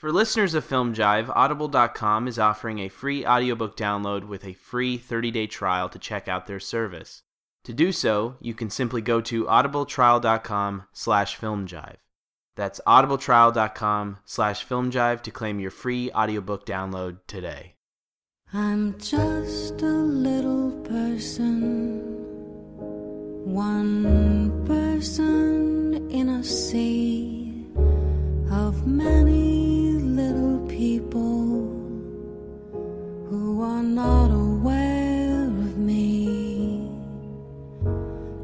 For listeners of Film Jive, Audible.com is offering a free audiobook download with a free 30-day trial to check out their service. To do so, you can simply go to audibletrial.com slash filmjive. That's audibletrial.com slash filmjive to claim your free audiobook download today. I'm just a little person, one person in a sea of many not aware of me.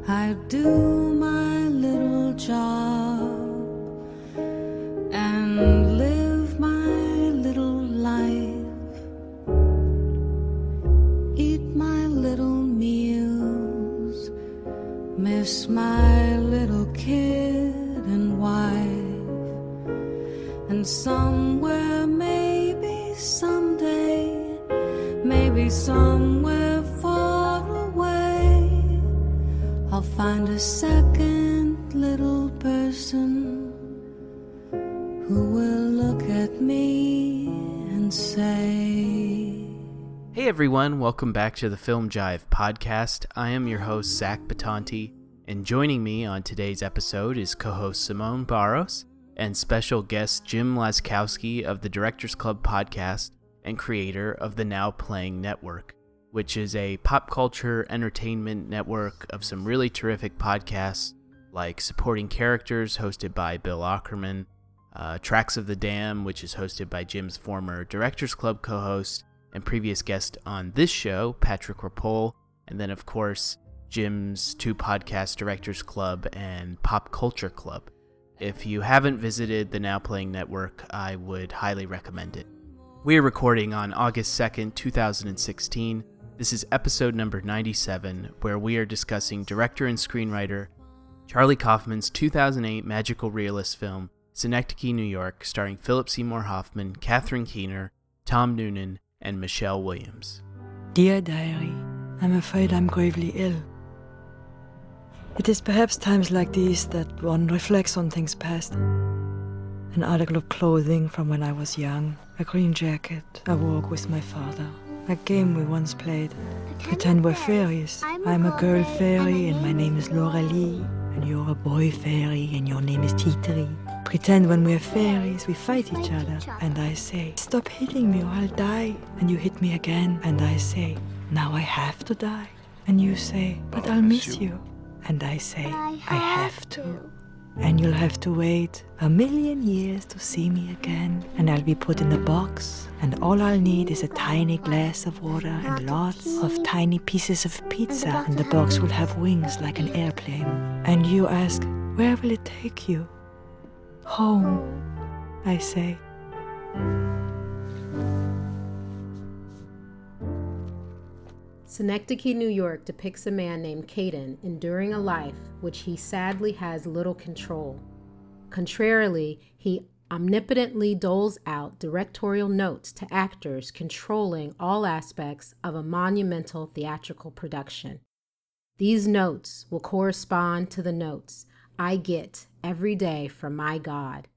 I do my little job and live my little life. Eat my little meals, miss my little kid and wife, and somewhere, somewhere far away, I'll find a second little person who will look at me and say, Hey everyone, welcome back to the Film Jive podcast. I am your host, Zach Betonte, and joining me on today's episode is co host Simone Barros and special guest Jim Laczkowski of the Directors Club podcast and creator of the Now Playing Network, which is a pop culture entertainment network of some really terrific podcasts like Supporting Characters, hosted by Bill Ackerman, uh, Tracks of the Dam, which is hosted by Jim's former Directors Club co host and previous guest on this show, Patrick Rapole, and then, of course, Jim's two podcasts, Directors Club and Pop Culture Club. If you haven't visited the Now Playing Network, I would highly recommend it. We are recording on August 2nd, 2016. This is episode number 97, where we are discussing director and screenwriter Charlie Kaufman's 2008 magical realist film, Synecdoche, New York, starring Philip Seymour Hoffman, Catherine Keener, Tom Noonan, and Michelle Williams. Dear Diary, I'm afraid I'm gravely ill. It is perhaps times like these that one reflects on things past. An article of clothing from when I was young, a green jacket, a walk with my father, a game we once played. Pretend we're fairies. I'm a girl fairy and my name is Laura Lee, and you're a boy fairy and your name is Titri. Pretend when we're fairies, we fight each other. And I say, Stop hitting me or I'll die. And you hit me again. And I say, Now I have to die. And you say, But I'll miss you. And I say, I have to. And you'll have to wait a million years to see me again. And I'll be put in a box. And all I'll need is a tiny glass of water and lots of tiny pieces of pizza. And the box will have wings like an airplane. And you ask, Where will it take you? Home, I say. Synecdoche, New York depicts a man named Caden enduring a life which he sadly has little control. Contrarily, he omnipotently doles out directorial notes to actors controlling all aspects of a monumental theatrical production. These notes will correspond to the notes I get every day from my God,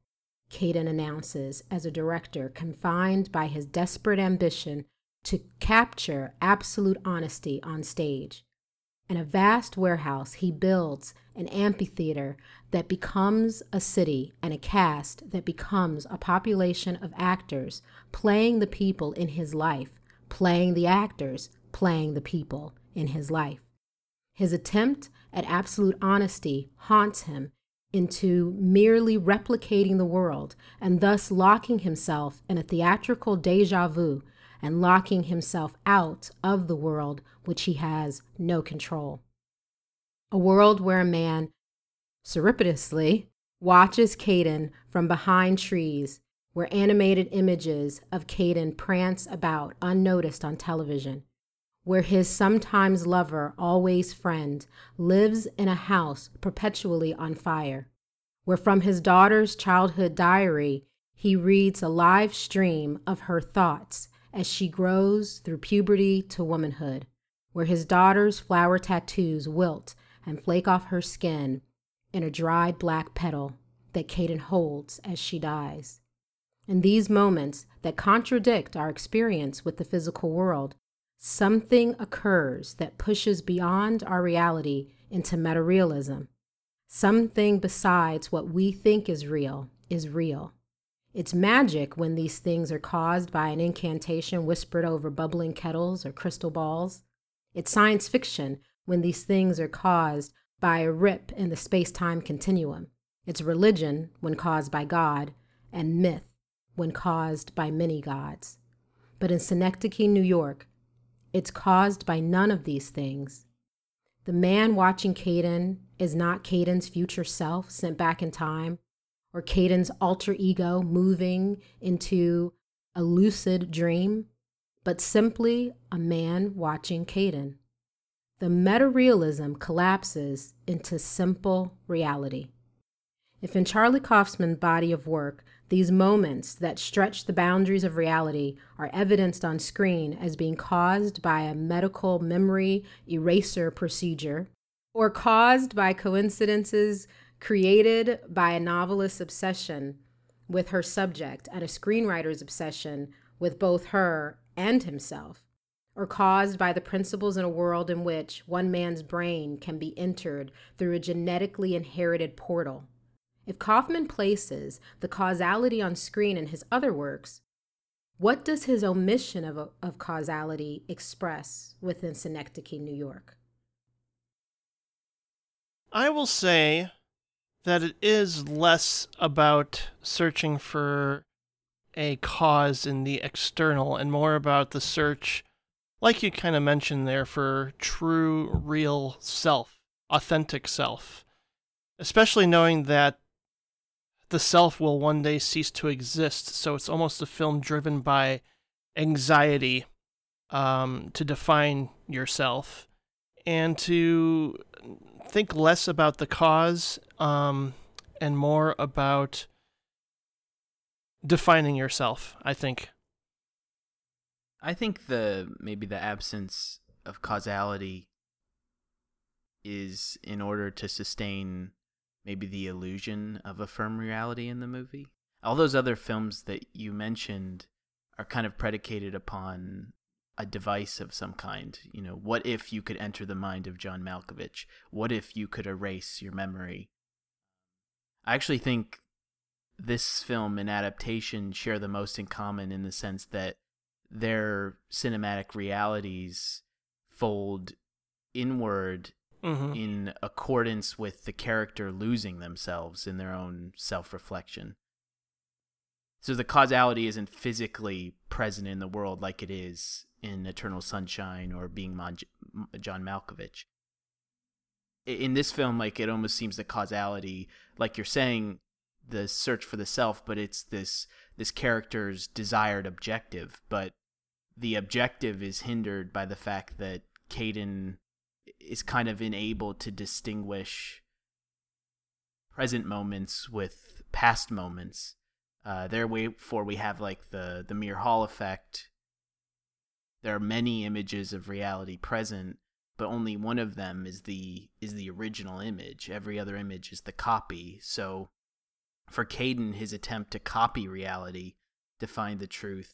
Caden announces as a director confined by his desperate ambition to capture absolute honesty on stage. In a vast warehouse, he builds an amphitheater that becomes a city and a cast that becomes a population of actors playing the people in his life, playing the actors, playing the people in his life. His attempt at absolute honesty haunts him into merely replicating the world and thus locking himself in a theatrical deja vu and locking himself out of the world which he has no control. A world where a man surreptitiously watches Caden from behind trees, where animated images of Caden prance about unnoticed on television, where his sometimes lover, always friend, lives in a house perpetually on fire, where from his daughter's childhood diary he reads a live stream of her thoughts as she grows through puberty to womanhood, where his daughter's flower tattoos wilt and flake off her skin in a dried black petal that Caden holds as she dies. In these moments that contradict our experience with the physical world, something occurs that pushes beyond our reality into metarealism. Something besides what we think is real is real. It's magic when these things are caused by an incantation whispered over bubbling kettles or crystal balls. It's science fiction when these things are caused by a rip in the space time continuum. It's religion when caused by God, and myth when caused by many gods. But in Synecdoche, New York, it's caused by none of these things. The man watching Caden is not Caden's future self sent back in time or Caden's alter ego moving into a lucid dream, but simply a man watching Caden. The meta realism collapses into simple reality. If in Charlie Kaufman's body of work, these moments that stretch the boundaries of reality are evidenced on screen as being caused by a medical memory eraser procedure, or caused by coincidences created by a novelist's obsession with her subject and a screenwriter's obsession with both her and himself, or caused by the principles in a world in which one man's brain can be entered through a genetically inherited portal. If Kaufman places the causality on screen in his other works, what does his omission of, of causality express within Synecdoche, New York? I will say that it is less about searching for a cause in the external and more about the search, like you kind of mentioned there, for true, real self, authentic self. Especially knowing that the self will one day cease to exist. So it's almost a film driven by anxiety um, to define yourself and to think less about the cause um, and more about defining yourself, I think. I think the maybe the absence of causality is in order to sustain maybe the illusion of a firm reality in the movie. All those other films that you mentioned are kind of predicated upon a device of some kind. You know, what if you could enter the mind of John Malkovich? What if you could erase your memory? I actually think this film and adaptation share the most in common in the sense that their cinematic realities fold inward mm-hmm. in accordance with the character losing themselves in their own self reflection. So the causality isn't physically present in the world like it is in Eternal Sunshine or being Mon- John Malkovich. In this film, like it almost seems the causality, like you're saying, the search for the self, but it's this this character's desired objective. But the objective is hindered by the fact that Caden is kind of unable to distinguish present moments with past moments. Uh, therefore, we have like the the Mir Hall effect, there are many images of reality present but only one of them is the is the original image. Every other image is the copy. So for Caden his attempt to copy reality to find the truth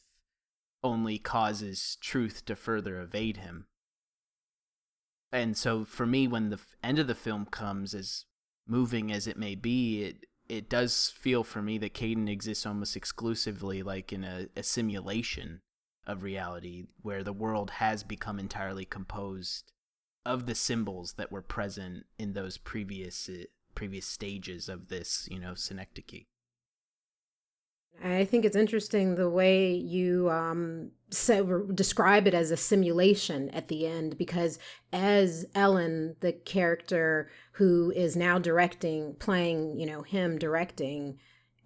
only causes truth to further evade him. And so for me when the end of the film comes as moving as it may be it it does feel for me that Caden exists almost exclusively like in a, a simulation of reality where the world has become entirely composed of the symbols that were present in those previous uh, previous stages of this, you know, synecdoche. I think it's interesting the way you um, say, describe it as a simulation at the end, because as Ellen, the character who is now directing, playing, you know, him directing,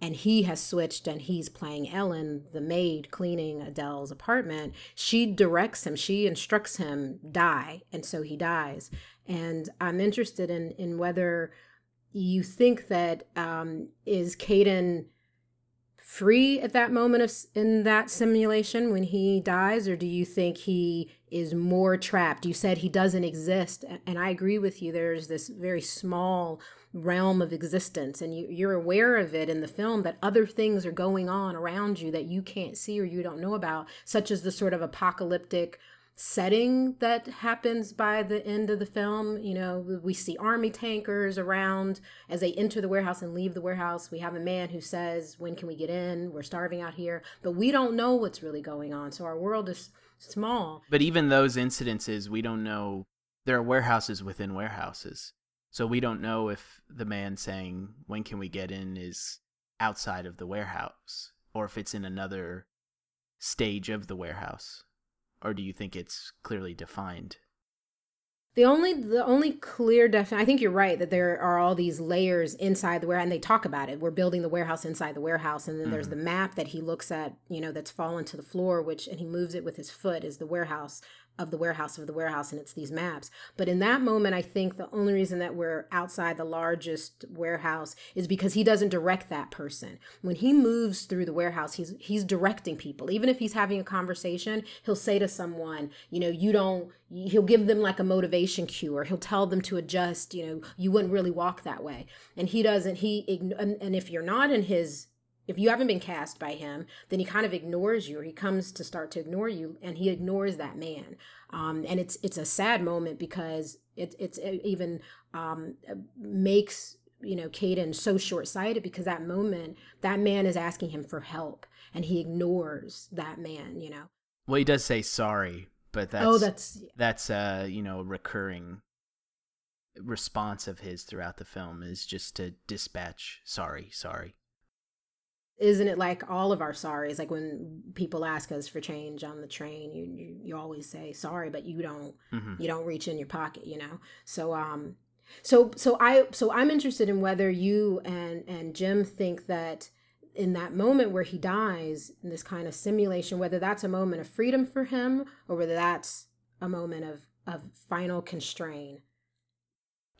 and he has switched and he's playing Ellen, the maid cleaning Adele's apartment. She directs him, she instructs him, die. And so he dies. And I'm interested in, in whether you think that um, is Caden free at that moment of in that simulation when he dies or do you think he is more trapped you said he doesn't exist and i agree with you there's this very small realm of existence and you, you're aware of it in the film that other things are going on around you that you can't see or you don't know about such as the sort of apocalyptic setting that happens by the end of the film. You know, we see army tankers around as they enter the warehouse and leave the warehouse. We have a man who says, When can we get in? We're starving out here. But we don't know what's really going on. So our world is small. But even those incidences, we don't know. There are warehouses within warehouses. So we don't know if the man saying, When can we get in? is outside of the warehouse or if it's in another stage of the warehouse or do you think it's clearly defined? The only the only clear definition I think you're right that there are all these layers inside the warehouse and they talk about it. We're building the warehouse inside the warehouse and then mm-hmm. there's the map that he looks at, you know, that's fallen to the floor which and he moves it with his foot is the warehouse of the warehouse of the warehouse and it's these maps. But in that moment i think the only reason that we're outside the largest warehouse is because he doesn't direct that person. When he moves through the warehouse he's he's directing people. Even if he's having a conversation he'll say to someone you know you don't he'll give them like a motivation cue or he'll tell them to adjust you know you wouldn't really walk that way. And he doesn't he and if you're not in his if you haven't been cast by him, then he kind of ignores you, or he comes to start to ignore you, and he ignores that man. Um, and it's it's a sad moment because it it's it even um, makes you know Caden so short sighted because that moment that man is asking him for help, and he ignores that man. You know. Well, he does say sorry, but that's oh, that's that's uh you know recurring response of his throughout the film is just to dispatch sorry, sorry isn't it like all of our sorries? Like when people ask us for change on the train you you, you always say sorry but you don't mm-hmm. you don't reach in your pocket you know? So um so so i so i'm interested in whether you and and jim think that in that moment where he dies in this kind of simulation whether that's a moment of freedom for him or whether that's a moment of of final constraint.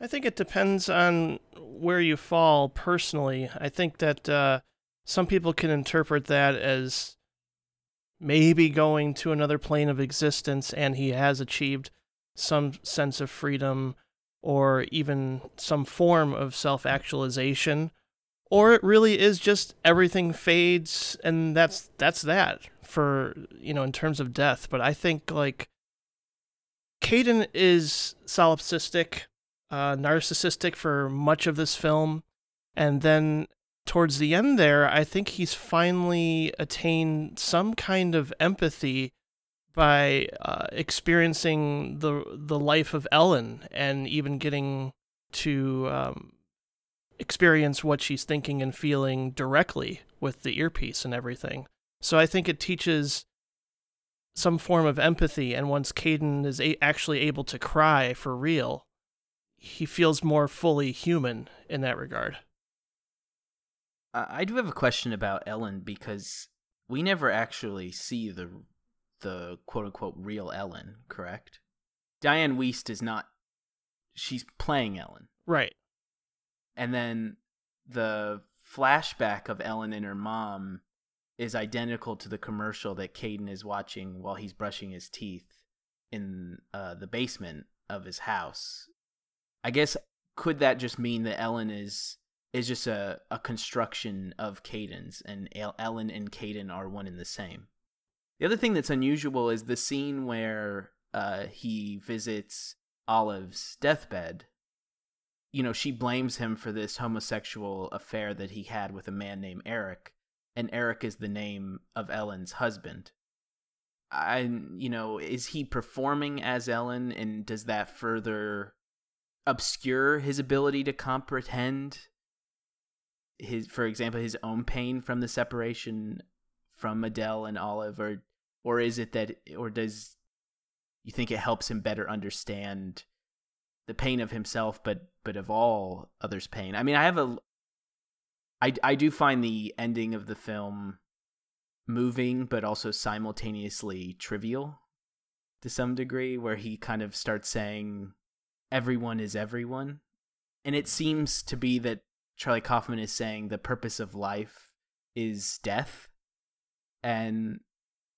I think it depends on where you fall personally. I think that uh some people can interpret that as maybe going to another plane of existence and he has achieved some sense of freedom or even some form of self actualization or it really is just everything fades and that's that's that for you know in terms of death. But i think like Caden is solipsistic uh narcissistic for much of this film. And then towards the end there, I think he's finally attained some kind of empathy by uh, experiencing the the life of Ellen and even getting to um, experience what she's thinking and feeling directly with the earpiece and everything. So I think it teaches some form of empathy, and once Caden is a- actually able to cry for real, he feels more fully human in that regard. I do have a question about Ellen because we never actually see the the quote unquote real Ellen, correct? Dianne Wiest is not she's playing Ellen. Right. And then the flashback of Ellen and her mom is identical to the commercial that Caden is watching while he's brushing his teeth in uh, the basement of his house. I guess could that just mean that Ellen is is just a, a construction of Caden's, and Ellen and Caden are one and the same. The other thing that's unusual is the scene where uh, he visits Olive's deathbed. You know, she blames him for this homosexual affair that he had with a man named Eric, and Eric is the name of Ellen's husband. I, you know, is he performing as Ellen, and does that further obscure his ability to comprehend his for example his own pain from the separation from Adele and Olive or or is it that or does you think it helps him better understand the pain of himself but but of all others pain? I mean i have a i i do find the ending of the film moving but also simultaneously trivial to some degree where he kind of starts saying everyone is everyone. And it seems to be that Charlie Kaufman is saying the purpose of life is death. And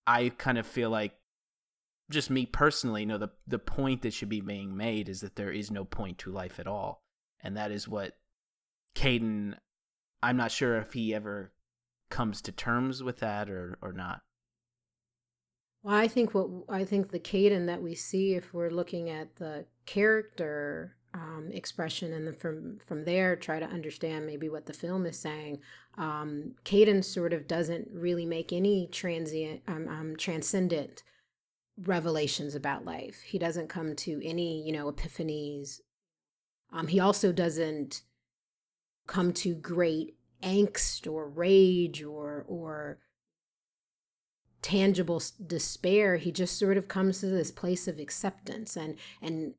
I kind of feel like just me personally, you know, the the point that should be being made is that there is no point to life at all. And that is what Caden I'm not sure if he ever comes to terms with that or or not. Well, I think what I think the Caden that we see, if we're looking at the character um, expression, and then from from there try to understand maybe what the film is saying. Um, Caden sort of doesn't really make any transient, um, um, transcendent revelations about life. He doesn't come to any, you know, epiphanies. Um, he also doesn't come to great angst or rage or or tangible despair he just sort of comes to this place of acceptance and and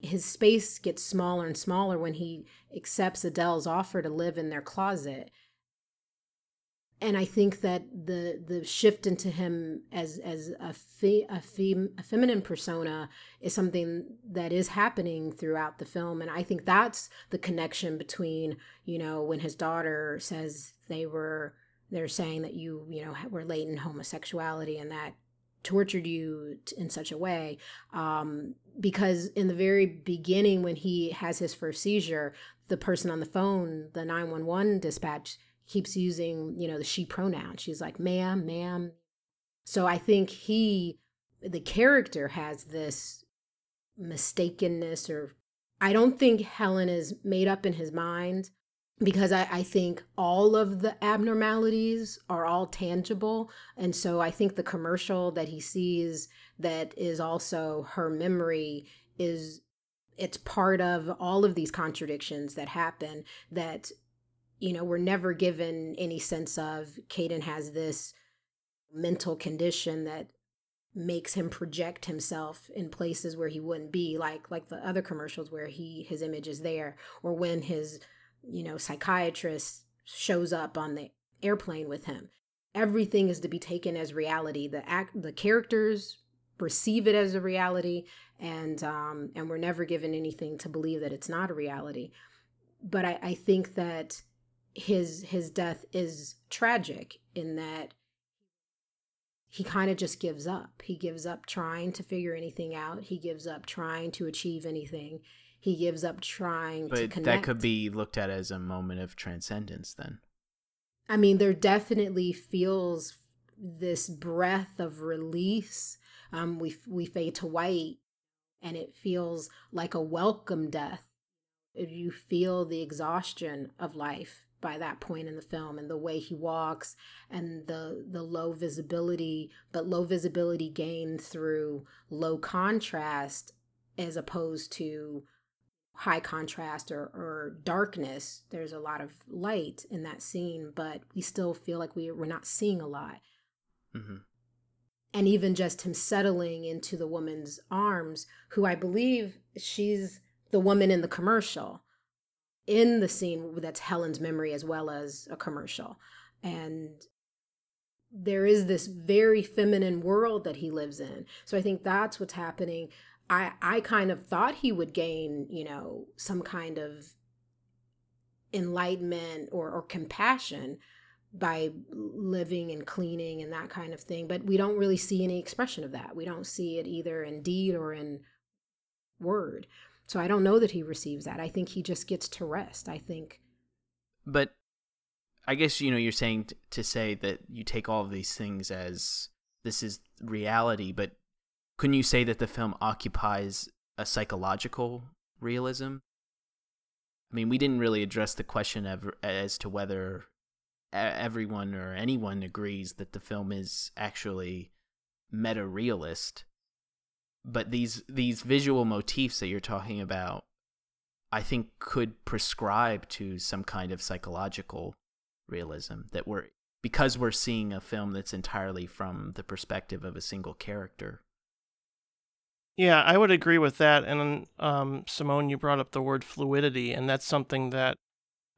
his space gets smaller and smaller when he accepts Adele's offer to live in their closet. And I think that the the shift into him as as a fe, a, fem, a feminine persona is something that is happening throughout the film, and I think that's the connection between you know when his daughter says they were they're saying that you you know were latent homosexuality and that tortured you in such a way um, because in the very beginning when he has his first seizure the person on the phone the 911 dispatch keeps using you know the she pronoun. She's like ma'am ma'am. So i think he the character has this mistakenness or i don't think helen is made up in his mind because I, I, think all of the abnormalities are all tangible. And so I think the commercial that he sees that is also her memory is it's part of all of these contradictions that happen that you know we're never given any sense of Caden has this mental condition that makes him project himself in places where he wouldn't be like like the other commercials where he his image is there or when his you know, psychiatrist shows up on the airplane with him. Everything is to be taken as reality. The act, the characters receive it as a reality, and um, and we're never given anything to believe that it's not a reality. But I, I think that his his death is tragic in that he kind of just gives up. He gives up trying to figure anything out. He gives up trying to achieve anything he gives up trying but to connect. That could be looked at as a moment of transcendence then. I mean, there definitely feels this breath of release. Um, we we fade to white, and it feels like a welcome death. You feel the exhaustion of life by that point in the film, and the way he walks, and the the low visibility, but low visibility gained through low contrast, as opposed to high contrast or, or darkness. There's a lot of light in that scene, but we still feel like we, we're not seeing a lot. Mm-hmm. And even just him settling into the woman's arms, who I believe she's the woman in the commercial, in the scene that's Helen's memory as well as a commercial. And there is this very feminine world that he lives in. So I think that's what's happening. I I kind of thought he would gain, you know, some kind of enlightenment or or compassion by living and cleaning and that kind of thing, but we don't really see any expression of that. We don't see it either in deed or in word. So I don't know that he receives that. I think he just gets to rest. I think But I guess you know you're saying t- to say that you take all of these things as this is reality, but couldn't you say that the film occupies a psychological realism? I mean, we didn't really address the question of, as to whether everyone or anyone agrees that the film is actually meta realist. But these these visual motifs that you're talking about, I think, could prescribe to some kind of psychological realism that we're because we're seeing a film that's entirely from the perspective of a single character. Yeah, I would agree with that. And um, Simone, you brought up the word fluidity, and that's something that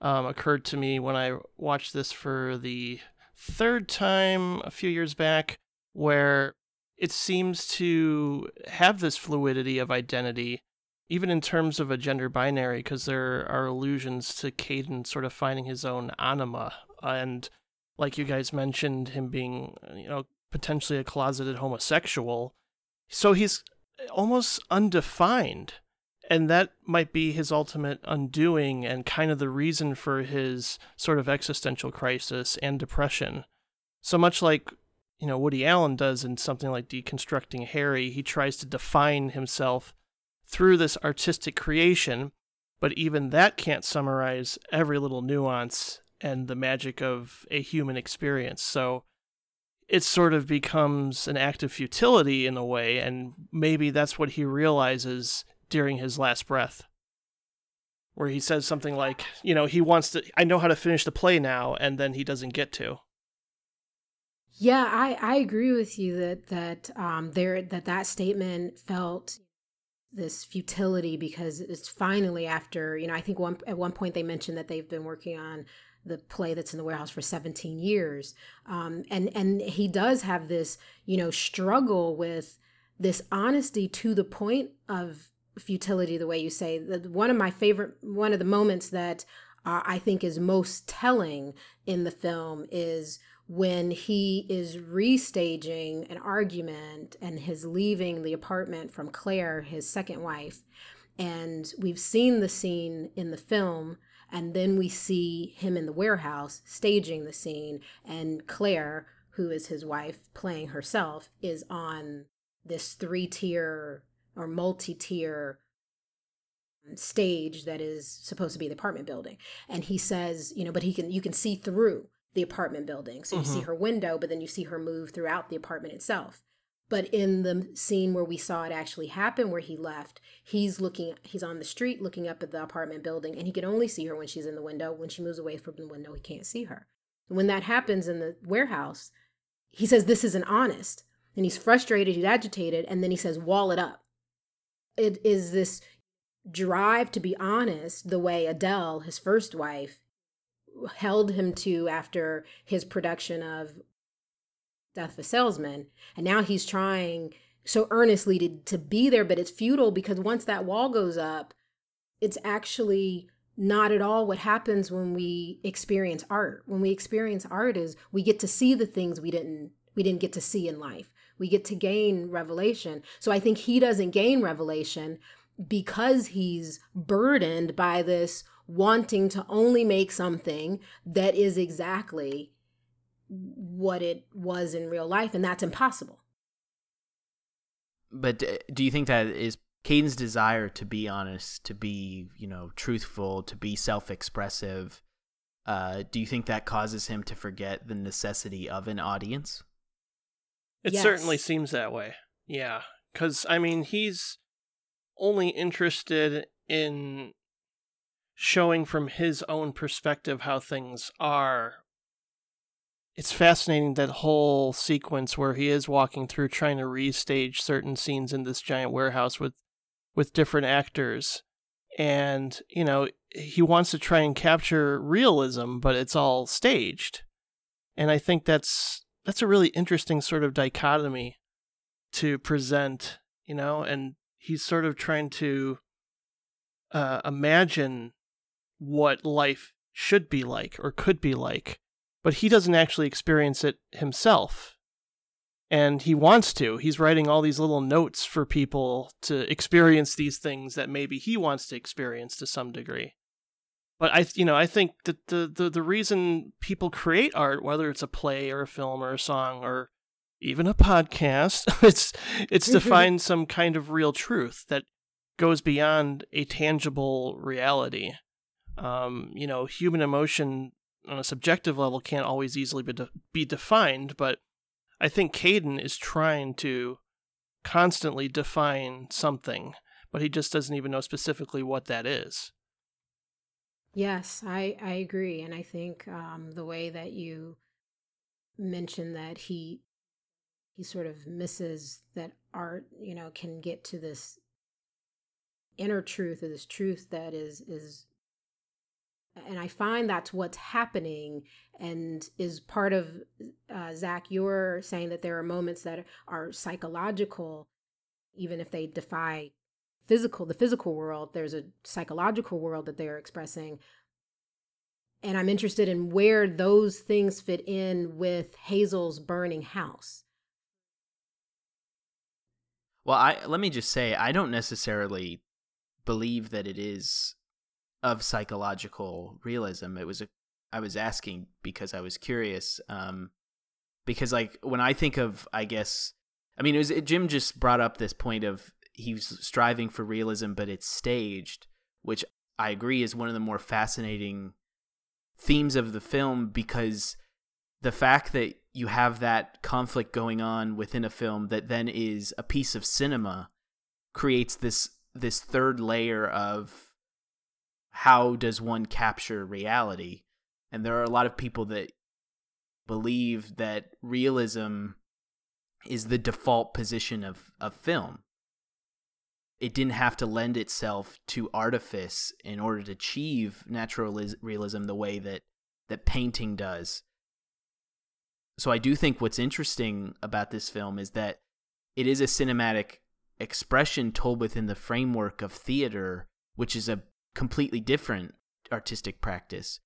um, occurred to me when I watched this for the third time a few years back, where it seems to have this fluidity of identity, even in terms of a gender binary, because there are allusions to Caden sort of finding his own anima. And like you guys mentioned, him being, you know, potentially a closeted homosexual. So he's almost undefined. and that might be his ultimate undoing and kind of the reason for his sort of existential crisis and depression. So much like, you know, Woody Allen does in something like Deconstructing Harry, he tries to define himself through this artistic creation, but even that can't summarize every little nuance and the magic of a human experience. So it sort of becomes an act of futility in a way, and maybe that's what he realizes during his last breath. Where he says something like, you know, he wants to, I know how to finish the play now, and then he doesn't get to. Yeah, I, I agree with you that that um there that that statement felt this futility because it's finally after you know I think one at one point they mentioned that they've been working on the play that's in the warehouse for 17 years. Um, and and he does have this you know struggle with this honesty to the point of futility the way you say that one of my favorite one of the moments that uh, i think is most telling in the film is when he is restaging an argument and his leaving the apartment from claire his second wife. And we've seen the scene in the film and then we see him in the warehouse staging the scene, and Claire, who is his wife playing herself, is on this three tier or multi tier stage that is supposed to be the apartment building. And he says, you know, but he can you can see through the apartment building. So you mm-hmm. see her window, but then you see her move throughout the apartment itself. But in the scene where we saw it actually happen, where he left, he's looking, he's on the street looking up at the apartment building, and he can only see her when she's in the window. When she moves away from the window, he can't see her. when that happens in the warehouse, he says, This isn't honest. And he's frustrated, he's agitated, and then he says, Wall it up. It is this drive to be honest, the way Adele, his first wife, held him to after his production of death of a salesman. And now he's trying so earnestly to, to be there but it's futile because once that wall goes up it's actually not at all what happens when we experience art. When we experience art is we get to see the things we didn't we didn't get to see in life. We get to gain revelation. So i think he doesn't gain revelation because he's burdened by this wanting to only make something that is exactly what it was in real life, and that's impossible. But do you think that is Caden's desire to be honest, to be, you know, truthful, to be self-expressive? Uh, do you think that causes him to forget the necessity of an audience? It yes. certainly seems that way. Yeah, because I mean, he's only interested in showing from his own perspective how things are it's fascinating that whole sequence where he is walking through trying to restage certain scenes in this giant warehouse with with different actors. And you know he wants to try and capture realism but it's all staged. And i think that's that's a really interesting sort of dichotomy to present you know and he's sort of trying to uh, imagine what life should be like or could be like but he doesn't actually experience it himself. And he wants to. He's writing all these little notes for people to experience these things that maybe he wants to experience to some degree. But I, you know, I think that the, the, the reason people create art, whether it's a play or a film or a song or even a podcast, it's it's to find some kind of real truth that goes beyond a tangible reality. Um, you know, human emotion on a subjective level can't always easily be, de- be defined, but I think Caden is trying to constantly define something, but he just doesn't even know specifically what that is. Yes, I, I agree. And I think um, the way that you mentioned that he he sort of misses that art, you know, can get to this inner truth or this truth that is is and I find that's what's happening and is part of uh, Zach. You're saying that there are moments that are psychological, even if they defy physical, the physical world. There's a psychological world that they are expressing, and I'm interested in where those things fit in with Hazel's burning house. Well, I let me just say I don't necessarily believe that it is of psychological realism. It was a I was asking because I was curious. Um, because like when I think of, I guess, I mean, it was Jim just brought up this point of he's striving for realism, but it's staged, which I agree is one of the more fascinating themes of the film because the fact that you have that conflict going on within a film that then is a piece of cinema creates this this third layer of how does one capture reality? And there are a lot of people that believe that realism is the default position of, of film. It didn't have to lend itself to artifice in order to achieve natural realism the way that that painting does. So I do think what's interesting about this film is that it is a cinematic expression told within the framework of theater, which is a completely different artistic practice.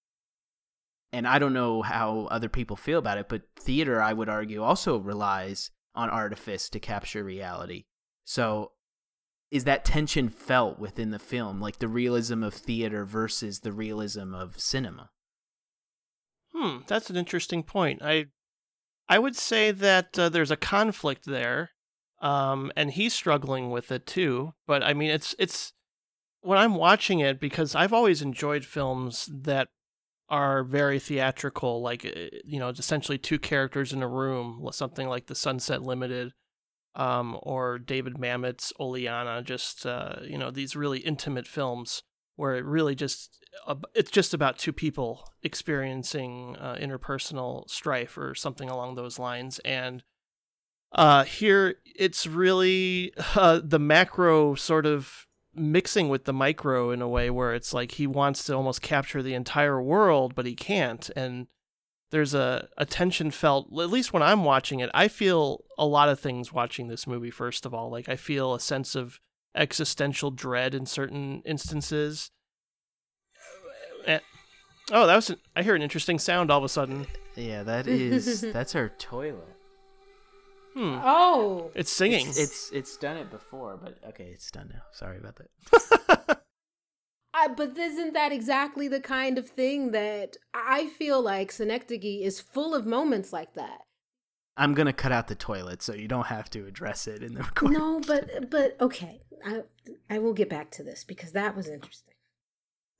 And I don't know how other people feel about it, but theater, I would argue, also relies on artifice to capture reality. So is that tension felt within the film, like the realism of theater versus the realism of cinema? Hmm, that's an interesting point. I I would say that uh, there's a conflict there, um, and he's struggling with it too. But I mean, it's it's when I'm watching it because I've always enjoyed films that are very theatrical, like uh, you know, essentially two characters in a room, something like The Sunset Limited, um, or David Mamet's Oleanna. Just uh, you know, these really intimate films where it really just it's just about two people experiencing uh, interpersonal strife or something along those lines and uh, here it's really uh, the macro sort of mixing with the micro in a way where it's like he wants to almost capture the entire world but he can't and there's a, a tension felt at least when i'm watching it i feel a lot of things watching this movie first of all like i feel a sense of existential dread in certain instances Eh, oh, that was. An, I hear an interesting sound all of a sudden. Yeah, that is that's our toilet. Hmm. Oh, it's singing. It's, it's, it's done it before, but okay, it's done now. Sorry about that. I, but isn't that exactly the kind of thing that I feel like Synecdoche is full of moments like that? I'm gonna cut out the toilet so you don't have to address it in the recording. No, but but okay, I I will get back to this because that was interesting.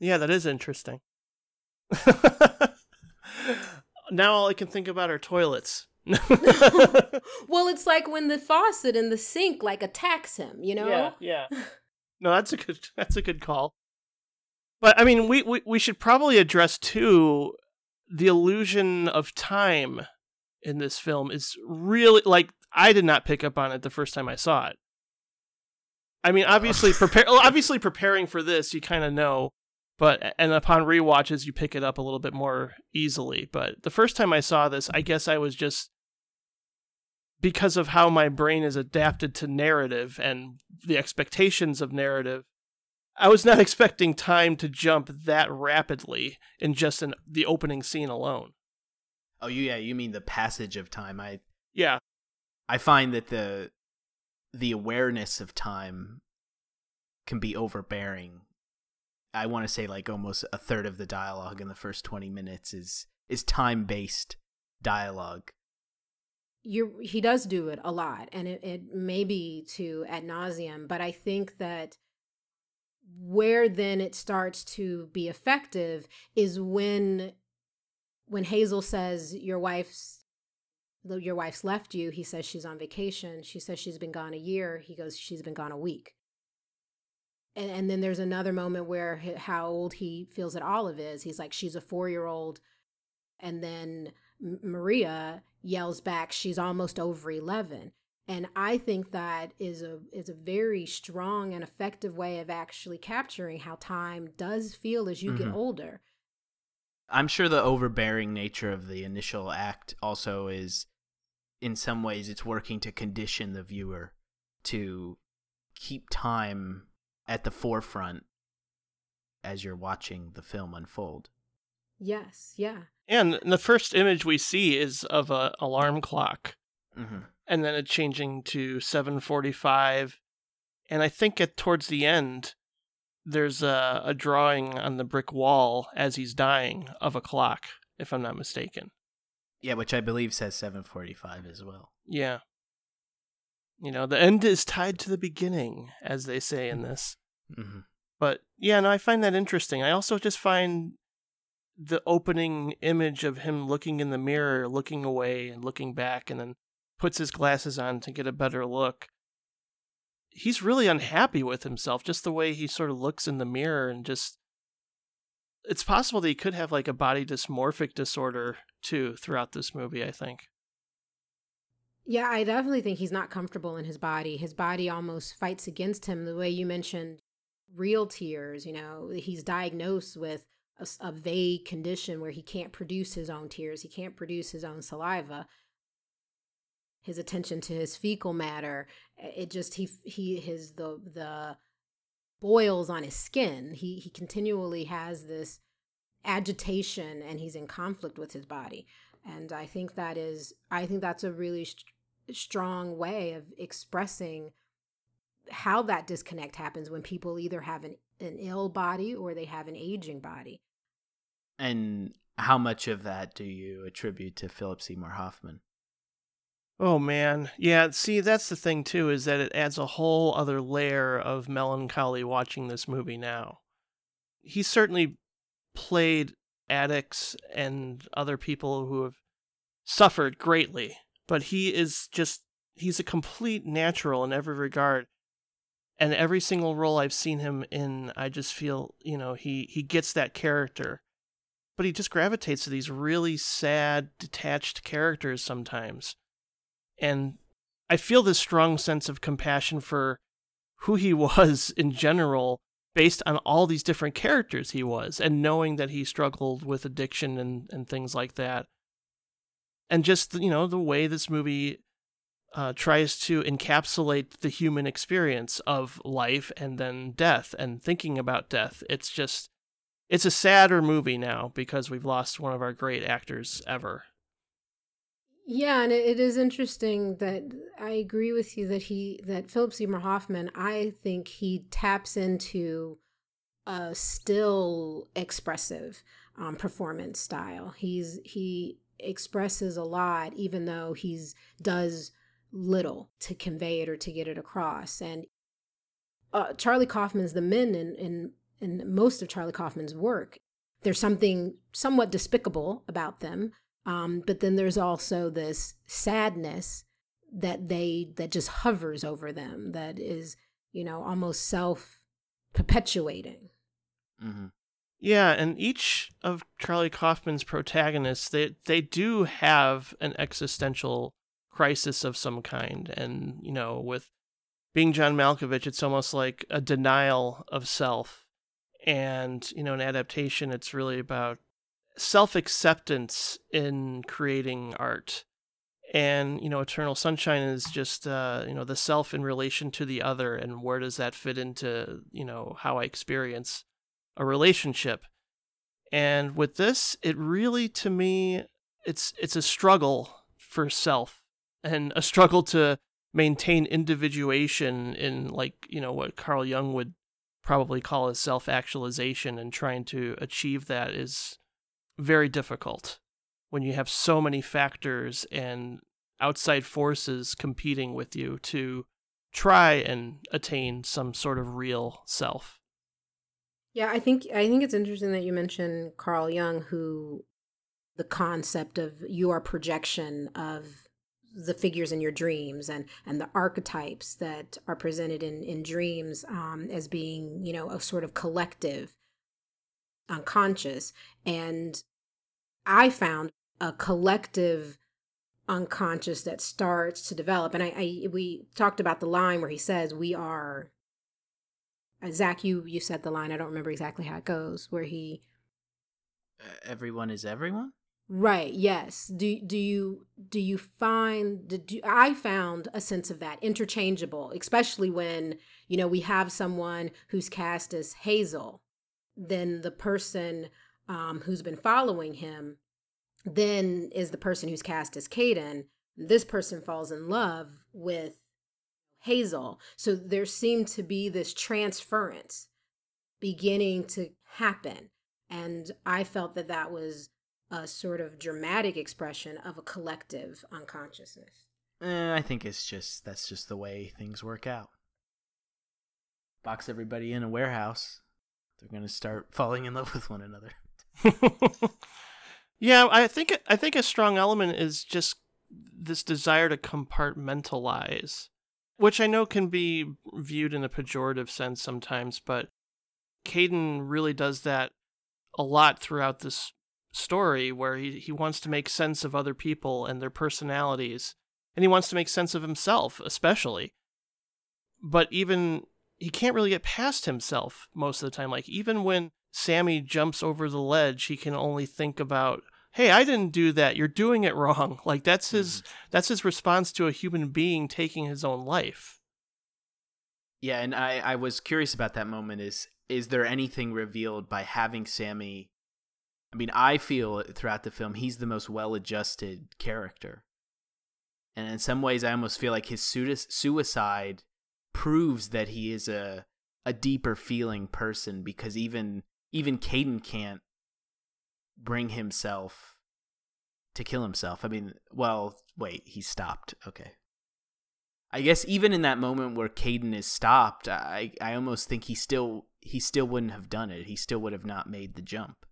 Yeah, that is interesting. now all I can think about are toilets. well, it's like when the faucet in the sink like attacks him, you know? Yeah, yeah. No, that's a good that's a good call. But I mean, we, we we should probably address too the illusion of time in this film is really like I did not pick up on it the first time I saw it. I mean, oh. obviously prepare obviously preparing for this, you kind of know but and upon re-watches you pick it up a little bit more easily but the first time i saw this i guess i was just because of how my brain is adapted to narrative and the expectations of narrative i was not expecting time to jump that rapidly in just an, the opening scene alone. Oh yeah you mean the passage of time. I yeah. I find that the the awareness of time can be overbearing. I want to say like almost a third of the dialogue in the first 20 minutes is is time based dialogue. You he does do it a lot, and it, it may be to ad nauseum, but I think that where then it starts to be effective is when when Hazel says your wife's your wife's left you, he says she's on vacation. She says she's been gone a year. He goes, she's been gone a week and, and then there's another moment where how old he feels that Olive is. He's like, she's a four year old. And then Maria yells back, she's almost over 11. And I think that is a is a very strong and effective way of actually capturing how time does feel as you mm-hmm. get older. I'm sure the overbearing nature of the initial act also is in some ways it's working to condition the viewer to keep time at the forefront as you're watching the film unfold. Yes, yeah. And the first image we see is of a alarm clock, mm-hmm. and then it changing to seven forty-five, and I think at towards the end, there's a, a drawing on the brick wall as he's dying of a clock, if I'm not mistaken. Yeah, which I believe says 745 as well. Yeah. You know, the end is tied to the beginning, as they say in this. Mm-hmm. But yeah, no, I find that interesting. I also just find the opening image of him looking in the mirror, looking away and looking back, and then puts his glasses on to get a better look. He's really unhappy with himself, just the way he sort of looks in the mirror and just. It's possible that he could have like a body dysmorphic disorder too throughout this movie, I think. Yeah, I definitely think he's not comfortable in his body. His body almost fights against him. The way you mentioned real tears, you know, he's diagnosed with a, a, vague condition where he can't produce his own tears, he can't produce his own saliva. His attention to his fecal matter, eh, it just he he his the the boils on his skin. He he continually has this agitation and he's in conflict with his body. And I think that is I think that's a really st- strong way of expressing how that disconnect happens when people either have an, an ill body or they have an aging body. And how much of that do you attribute to Philip Seymour Hoffman? Oh man. Yeah, see that's the thing too is that it adds a whole other layer of melancholy watching this movie now. He certainly played addicts and other people who have suffered greatly, but he is just he's a complete natural in every regard and every single role I've seen him in, I just feel you know he he gets that character, but he just gravitates to these really sad, detached characters sometimes, and I feel this strong sense of compassion for who he was in general based on all these different characters he was and knowing that he struggled with addiction and, and things like that. And just you know the way this movie uh, tries to encapsulate the human experience of life and then death and thinking about death. It's just, it's a sadder movie now because we've lost one of our great actors ever. Yeah, and it is interesting that I agree with you that he that Philip Seymour Hoffman, I think he taps into a still expressive um, performance style. He's he expresses a lot, even though he's does little to convey it or to get it across. And uh, Charlie Kaufman's the men in, in in most of Charlie Kaufman's work. There's something somewhat despicable about them, um, but then there's also this sadness that they that just hovers over them. That is, you know, almost self perpetuating. Mm-hmm. Yeah, and each of Charlie Kaufman's protagonists, they they do have an existential crisis of some kind. And, you know, with being John Malkovich, it's almost like a denial of self. And, you know, an adaptation, it's really about self acceptance in creating art. And, you know, Eternal Sunshine is just, uh, you know, the self in relation to the other. And where does that fit into, you know, how I experience a relationship? And with this, it really, to me, it's it's a struggle for self and a struggle to maintain individuation in like you know what Carl Jung would probably call as self-actualization and trying to achieve that is very difficult when you have so many factors and outside forces competing with you to try and attain some sort of real self. Yeah, I think I think it's interesting that you mentioned Carl Jung who the concept of your projection of the figures in your dreams and and the archetypes that are presented in in dreams um, as being you know a sort of collective unconscious. And i found a collective unconscious that starts to develop. And i, I we talked about the line where he says we are uh, zach you you said the line. I don't remember exactly how it goes where he everyone is everyone Right. Yes. Do do you do you find do I found a sense of that interchangeable, especially when you know we have someone who's cast as Hazel, then the person um, who's been following him, then is the person who's cast as Caden. This person falls in love with Hazel, so there seemed to be this transference beginning to happen. And I felt that that was a sort of dramatic expression of a collective unconsciousness. Eh, I think it's just that's just the way things work out. Box everybody in a warehouse. They're going to start falling in love with one another. yeah, I think I think a strong element is just this desire to compartmentalize, which I know can be viewed in a pejorative sense sometimes, but Caden really does that a lot throughout this story where he, he wants to make sense of other people and their personalities and he wants to make sense of himself especially. But even he can't really get past himself most of the time. Like even when sammy jumps over the ledge he can only think about hey i didn't do that. You're doing it wrong. Like that's his mm-hmm. that's his response to a human being taking his own life. Yeah and i i was curious about that moment. Is is there anything revealed by having sammy I mean, I feel throughout the film he's the most well-adjusted character, and in some ways, I almost feel like his suicide proves that he is a a deeper feeling person because even even Caden can't bring himself to kill himself. I mean, well, wait, he stopped. Okay. I guess even in that moment where Caden is stopped, I I almost think he still he still wouldn't have done it. He still would have not made the jump.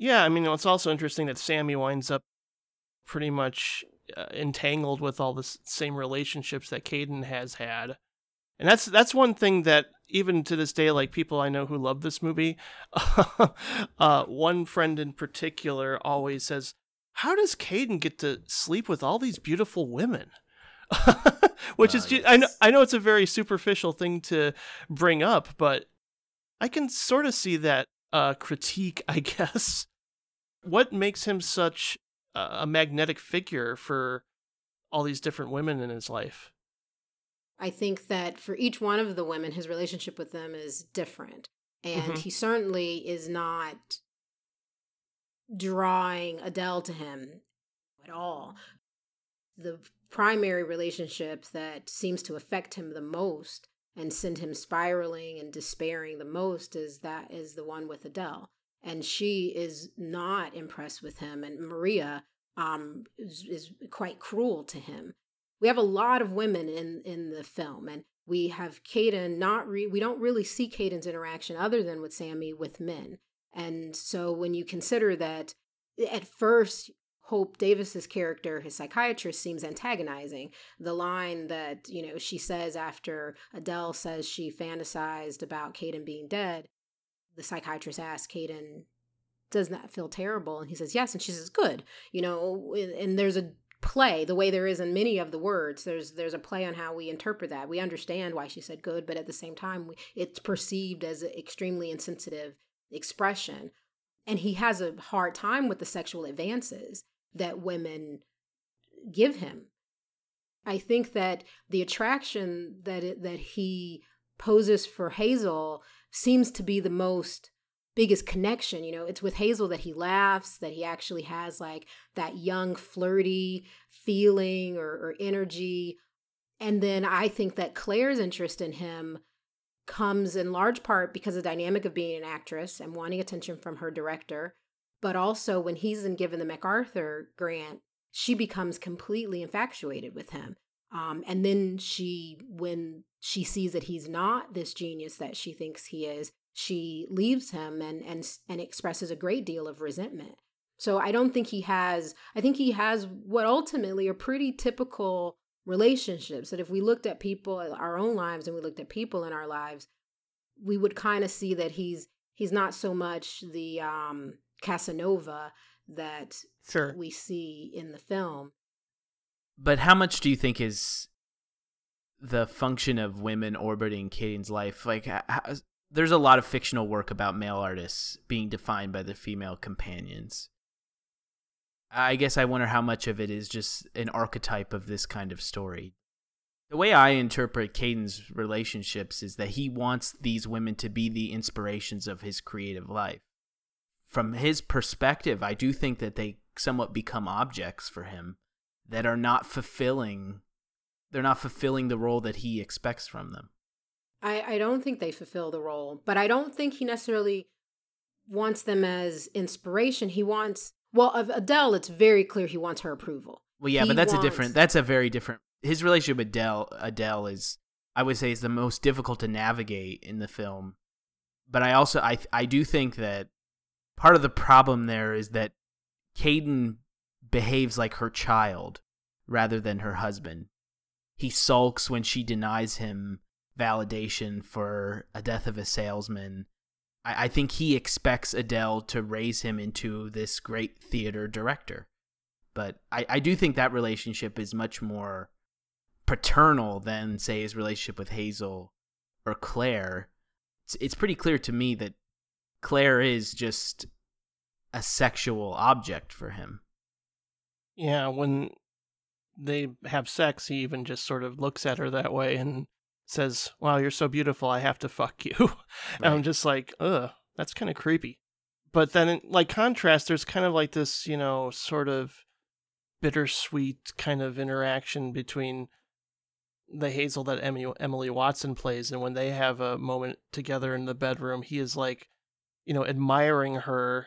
Yeah, I mean, it's also interesting that Sammy winds up pretty much uh, entangled with all the same relationships that Caden has had. And that's that's one thing that even to this day, like people I know who love this movie, uh, one friend in particular always says, "How does Caden get to sleep with all these beautiful women?" Which uh, is, yes. I know, I know it's a very superficial thing to bring up, but I can sort of see that uh, critique, I guess, what makes him such a magnetic figure for all these different women in his life? I think that for each one of the women, his relationship with them is different. And mm-hmm. he certainly is not drawing Adele to him at all. The primary relationship that seems to affect him the most and send him spiraling and despairing the most is that is the one with Adele and she is not impressed with him and maria um, is, is quite cruel to him we have a lot of women in in the film and we have Caden not re- we don't really see Caden's interaction other than with Sammy with men. And so when you consider that at first Hope Davis's character, his psychiatrist, seems antagonizing. The line that, you know, she says after Adele says she fantasized about Caden being dead, the psychiatrist asks Caden, does that feel terrible? And he says, yes. And she says, good. You know, and there's a play the way there is in many of the words there's there's a play on how we interpret that we understand why she said good but at the same time we, it's perceived as an extremely insensitive expression and he has a hard time with the sexual advances that women give him i think that the attraction that it, that he poses for hazel seems to be the most biggest connection you know? It's with hazel that he laughs that he actually has like that young flirty feeling or, or energy. And then i think that claire's interest in him comes in large part because of the dynamic of being an actress and wanting attention from her director. But also when he's been given the macarthur grant she becomes completely infatuated with him. Um, and then she, when she sees that he's not this genius that she thinks he is, she leaves him and and and expresses a great deal of resentment. So I don't think he has. I think he has what ultimately are pretty typical relationships. That if we looked at people, our own lives, and we looked at people in our lives, we would kind of see that he's he's not so much the um, Casanova that sure. we see in the film but how much do you think is the function of women orbiting Caden's life? Like, how, there's a lot of fictional work about male artists being defined by their female companions. I guess I wonder how much of it is just an archetype of this kind of story. The way I interpret Caden's relationships is that he wants these women to be the inspirations of his creative life. From his perspective, I do think that they somewhat become objects for him that are not fulfilling they're not fulfilling the role that he expects from them. I, I don't think they fulfill the role, but I don't think he necessarily wants them as inspiration. He wants, well, of Adele, it's very clear he wants her approval. Well, yeah, He but that's wants- a different. That's a very different. His relationship with Adele, Adele is, I would say, is the most difficult to navigate in the film. But I also, I, I do think that part of the problem there is that Caden behaves like her child rather than her husband. He sulks when she denies him validation for a death of a salesman. I, I think he expects Adele to raise him into this great theater director but I, I do think that relationship is much more paternal than say his relationship with Hazel or Claire. It's, it's pretty clear to me that Claire is just a sexual object for him. Yeah, when they have sex, he even just sort of looks at her that way and says, Wow, you're so beautiful, I have to fuck you. and I'm just like, ugh, that's kind of creepy. But then, in, like, contrast, there's kind of like this, you know, sort of bittersweet kind of interaction between the Hazel that Emily Watson plays. And when they have a moment together in the bedroom, he is like, you know, admiring her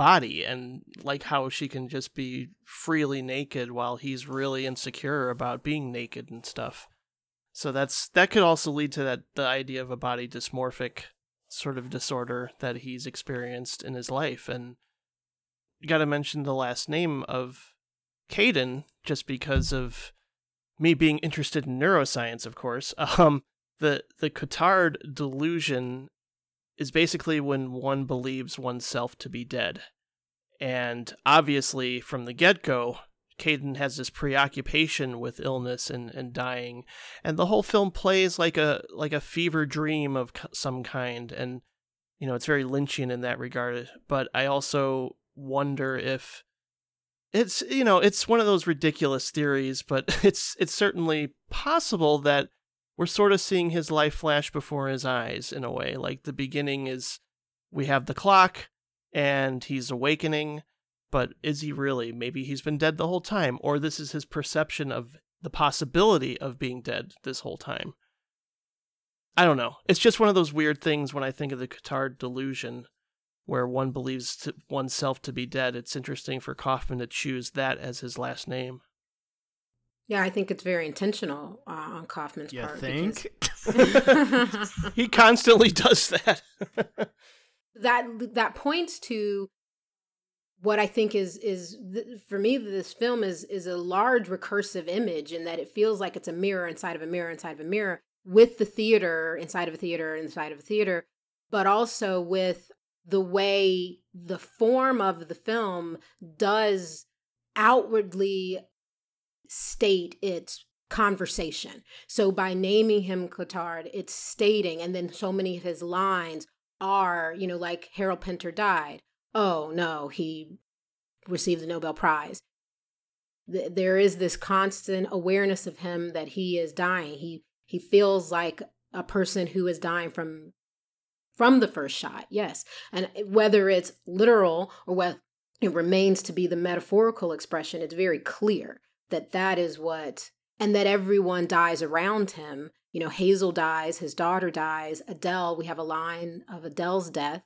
body and like how she can just be freely naked while he's really insecure about being naked and stuff. So that's that could also lead to that the idea of a body dysmorphic sort of disorder that he's experienced in his life and you got to mention the last name of Caden just because of me being interested in neuroscience of course. Um the the Cotard delusion is basically when one believes oneself to be dead. And obviously, from the get go, Caden has this preoccupation with illness and, and dying, and the whole film plays like a like a fever dream of some kind, and you know it's very Lynchian in that regard. But I also wonder if it's you know it's one of those ridiculous theories, but it's it's certainly possible that we're sort of seeing his life flash before his eyes in a way. Like the beginning is we have the clock and he's awakening, but is he really? Maybe he's been dead the whole time, or this is his perception of the possibility of being dead this whole time. I don't know. It's just one of those weird things when I think of the Cotard delusion, where one believes to oneself to be dead. It's interesting for Kaufman to choose that as his last name. Yeah, I think it's very intentional uh, on Kaufman's You part. think? because- He constantly does that. that that points to what I think is is th- for me this film is is a large recursive image in that it feels like it's a mirror inside of a mirror inside of a mirror with the theater inside of a theater inside of a theater but also with the way the form of the film does outwardly state its conversation. So by naming him Cotard, it's stating, and then so many of his lines are, you know, like Harold Pinter died. Oh no, he received the Nobel Prize. Th- There is this constant awareness of him that he is dying. He he feels like a person who is dying from from the first shot. Yes, and whether it's literal or whether it remains to be the metaphorical expression, it's very clear that that is what and that everyone dies around him. You know, Hazel dies, his daughter dies, Adele, we have a line of Adele's death.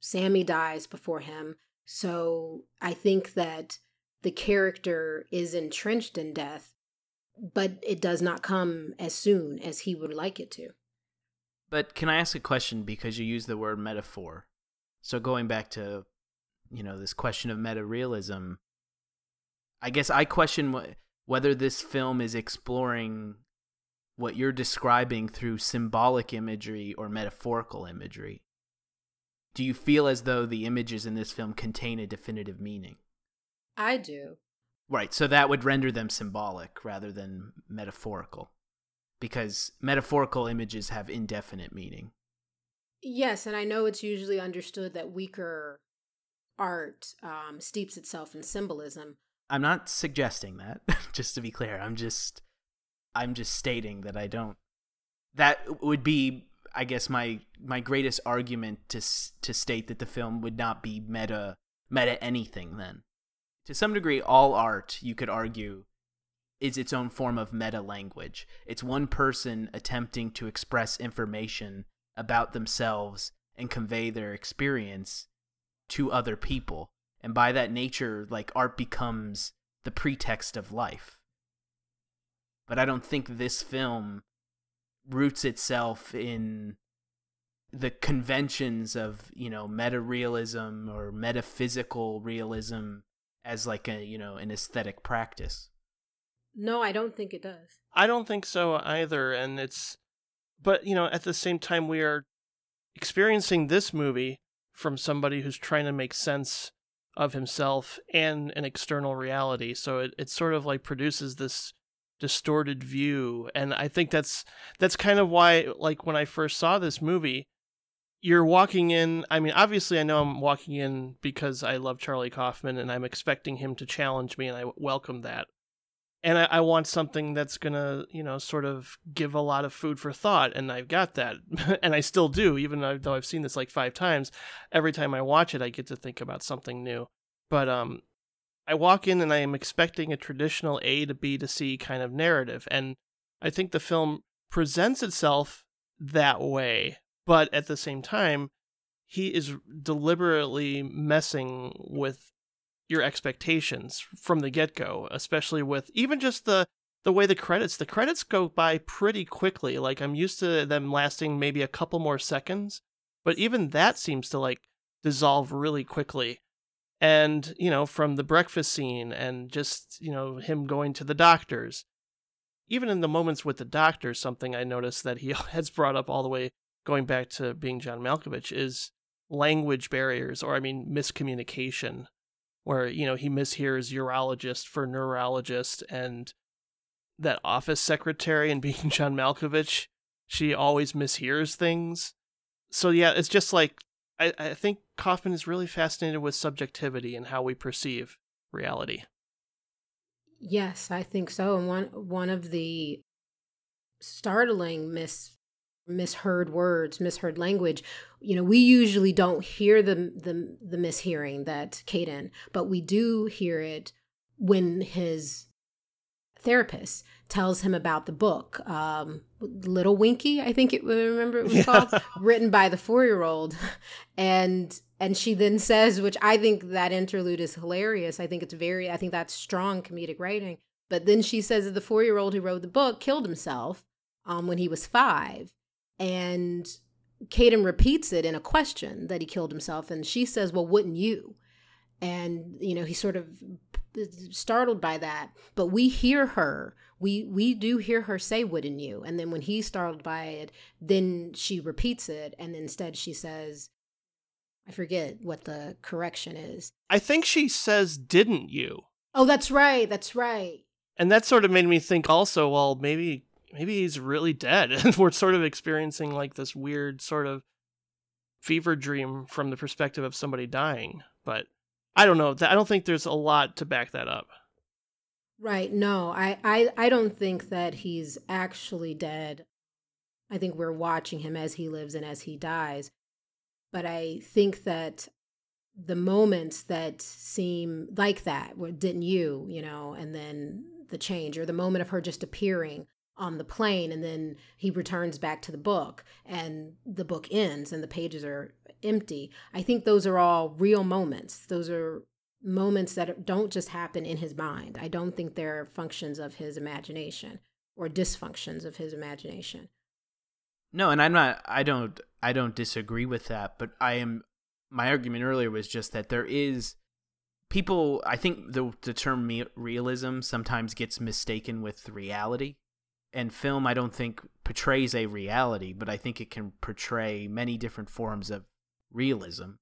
Sammy dies before him. So I think that the character is entrenched in death, but it does not come as soon as he would like it to. But can I ask a question because you use the word metaphor? So going back to, you know, this question of meta realism, I guess I question wh- whether this film is exploring what you're describing through symbolic imagery or metaphorical imagery. Do you feel as though the images in this film contain a definitive meaning? I do. Right, so that would render them symbolic rather than metaphorical. Because metaphorical images have indefinite meaning. Yes, and I know it's usually understood that weaker art um, steeps itself in symbolism. I'm not suggesting that, just to be clear. I'm just I'm just stating that I don't that would be I guess my my greatest argument to to state that the film would not be meta meta anything then. To some degree all art you could argue is its own form of meta language. It's one person attempting to express information about themselves and convey their experience to other people. And by that nature, like art becomes the pretext of life. But I don't think this film roots itself in the conventions of, you know, meta realism or metaphysical realism as like a, you know, an aesthetic practice. No, I don't think it does. I don't think so either. And it's, but, you know, at the same time, we are experiencing this movie from somebody who's trying to make sense of himself and an external reality. So it, it sort of like produces this distorted view. And I think that's that's kind of why like when I first saw this movie, you're walking in I mean, obviously I know I'm walking in because I love Charlie Kaufman and I'm expecting him to challenge me and I welcome that and I, I, want something that's gonna you know sort of give a lot of food for thought and i've got that. And i still do even though i've seen this like five times. Every time i watch it i get to think about something new. But um i walk in and i am expecting a traditional a to b to c kind of narrative and i think the film presents itself that way but at the same time he is deliberately messing with your expectations from the get-go especially with even just the the way the credits the credits go by pretty quickly. Like i'm used to them lasting maybe a couple more seconds but even that seems to like dissolve really quickly. And you know from the breakfast scene and just you know him going to the doctors even in the moments with the doctors something i noticed that he has brought up all the way going back to being john malkovich is language barriers or i mean miscommunication where you know he mishears urologist for neurologist and that office secretary and being John Malkovich, she always mishears things. So yeah, it's just like I, I think Kaufman is really fascinated with subjectivity and how we perceive reality. Yes, I think so. And one one of the startling mis misheard words, misheard language. You know, we usually don't hear the the the mishearing that Caden, but we do hear it when his therapist tells him about the book, um, Little Winky, I think it remember it was yeah. called, written by the four year old, and and she then says, which I think that interlude is hilarious. I think it's very, I think that's strong comedic writing. But then she says that the four year old who wrote the book killed himself um, when he was five. And Caden repeats it in a question that he killed himself. And she says, Well, wouldn't you? And, you know, he's sort of startled by that. But we hear her. We we do hear her say, Wouldn't you? And then when he's startled by it, then she repeats it. And instead she says, I forget what the correction is. I think she says, Didn't you? Oh, that's right. That's right. And that sort of made me think also, well, maybe maybe he's really dead and we're sort of experiencing like this weird sort of fever dream from the perspective of somebody dying but i don't know i don't think there's a lot to back that up. Right no i i, I don't think that he's actually dead. I think we're watching him as he lives and as he dies but i think that the moments that seem like that didn't you you know and then the change or the moment of her just appearing on the plane and then he returns back to the book and the book ends and the pages are empty. I think those are all real moments. Those are moments that don't just happen in his mind. I don't think they're functions of his imagination or dysfunctions of his imagination. No and i'm not i don't i don't disagree with that but i am my argument earlier was just that there is people i think the, the term realism sometimes gets mistaken with reality and film I don't think portrays a reality, but I think it can portray many different forms of realism.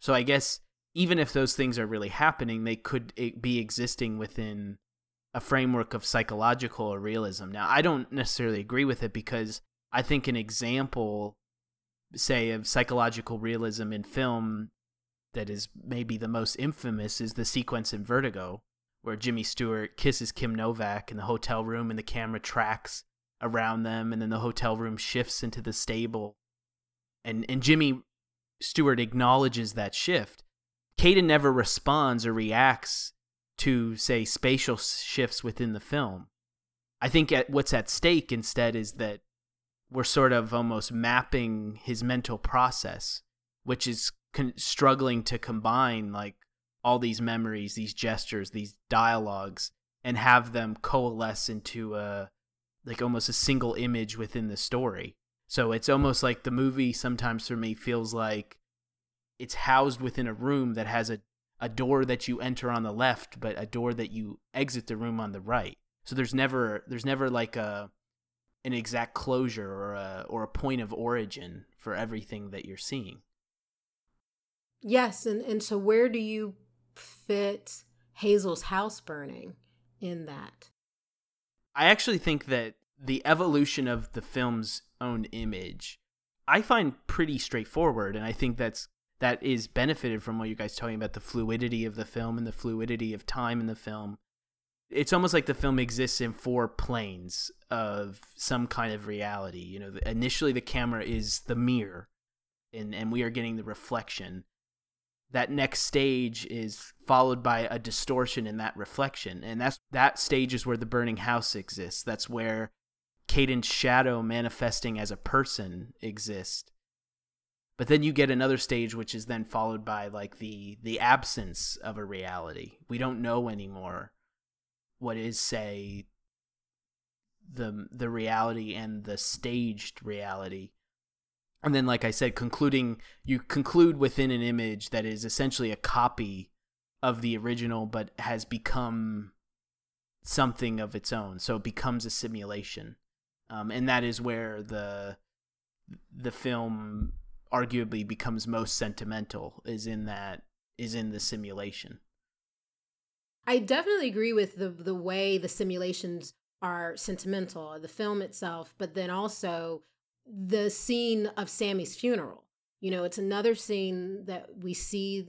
So I guess even if those things are really happening, they could eh, be existing within a framework of psychological realism. Now, I don't necessarily agree with it because I think an example, say, of psychological realism in film that is maybe the most infamous is the sequence in Vertigo, where Jimmy Stewart kisses Kim Novak in the hotel room and the camera tracks around them and then the hotel room shifts into the stable. And and Jimmy Stewart acknowledges that shift. Caden never responds or reacts to say spatial shifts within the film. I think at, what's at stake instead is that we're sort of almost mapping his mental process, which is con- struggling to combine like all these memories, these gestures, these dialogues, and have them coalesce into a like almost a single image within the story. So it's almost like the movie sometimes for me feels like it's housed within a room that has a, a door that you enter on the left, but a door that you exit the room on the right. So there's never there's never like a an exact closure or a or a point of origin for everything that you're seeing. Yes, and, and so where do you fit Hazel's house burning in that? I actually think that the evolution of the film's own image I find pretty straightforward and I think that's that is benefited from what you guys talking about the fluidity of the film and the fluidity of time in the film. It's almost like the film exists in four planes of some kind of reality. You know, initially the camera is the mirror and and we are getting the reflection that next stage is followed by a distortion in that reflection. And that's that stage is where the burning house exists. That's where Caden's shadow manifesting as a person exists. But then you get another stage which is then followed by like the the absence of a reality. We don't know anymore what is say the the reality and the staged reality and then like i said concluding you conclude within an image that is essentially a copy of the original but has become something of its own. So it becomes a simulation. Um, and that is where the the film arguably becomes most sentimental is in that is in the simulation. I definitely agree with the the way the simulations are sentimental the film itself but then also the scene of Sammy's funeral. You know, it's another scene that we see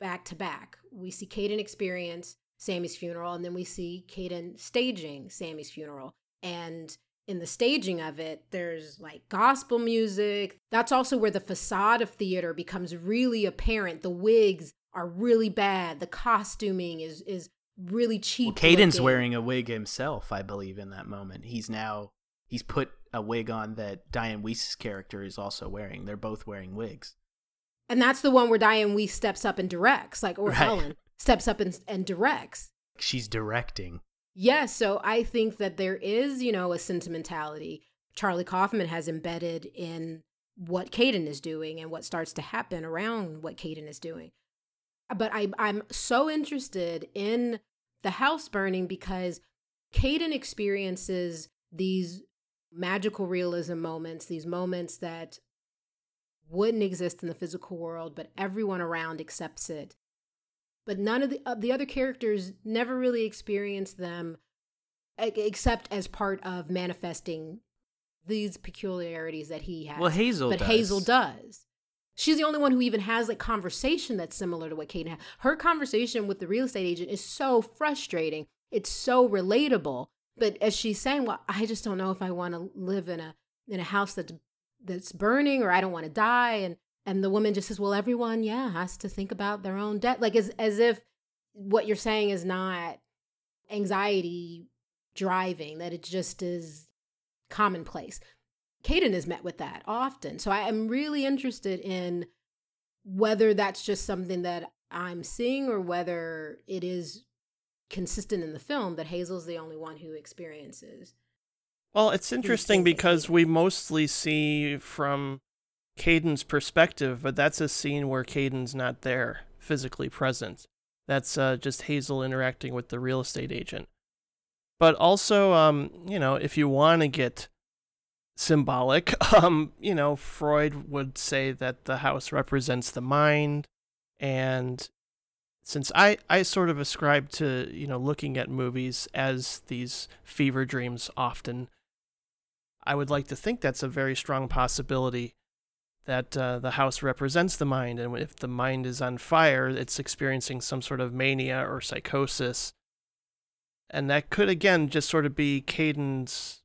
back to back. We see Caden experience Sammy's funeral, and then we see Caden staging Sammy's funeral. And in the staging of it, there's like gospel music. That's also where the facade of theater becomes really apparent. The wigs are really bad. The costuming is is really cheap. Well, Caden's looking. wearing a wig himself, I believe, in that moment. He's now he's put a wig on that Dianne Wiest's character is also wearing. They're both wearing wigs. And that's the one where Dianne Wiest steps up and directs, like or right. Helen steps up and, and directs. She's directing. Yes, yeah, so I think that there is, you know, a sentimentality Charlie Kaufman has embedded in what Caden is doing and what starts to happen around what Caden is doing. But I, I'm so interested in the house burning because Caden experiences these magical realism moments, these moments that wouldn't exist in the physical world, but everyone around accepts it. But none of the, uh, the other characters never really experience them except as part of manifesting these peculiarities that he has. Well, Hazel But does. Hazel does. She's the only one who even has like conversation that's similar to what Caden had. Her conversation with the real estate agent is so frustrating. It's so relatable but as she's saying, well, I just don't know if I want to live in a in a house that's that's burning or I don't want to die. And and the woman just says, Well, everyone, yeah, has to think about their own death. Like as as if what you're saying is not anxiety driving, that it just is commonplace. Caden is met with that often. So I am really interested in whether that's just something that I'm seeing or whether it is consistent in the film that Hazel's the only one who experiences. Well, it's interesting because we mostly see from Caden's perspective, but that's a scene where Caden's not there, physically present. That's uh, just Hazel interacting with the real estate agent. But also, um, you know, if you want to get symbolic, um, you know, Freud would say that the house represents the mind, and since I, I sort of ascribe to you know looking at movies as these fever dreams often i would like to think that's a very strong possibility that uh, the house represents the mind and if the mind is on fire it's experiencing some sort of mania or psychosis. And that could again just sort of be Caden's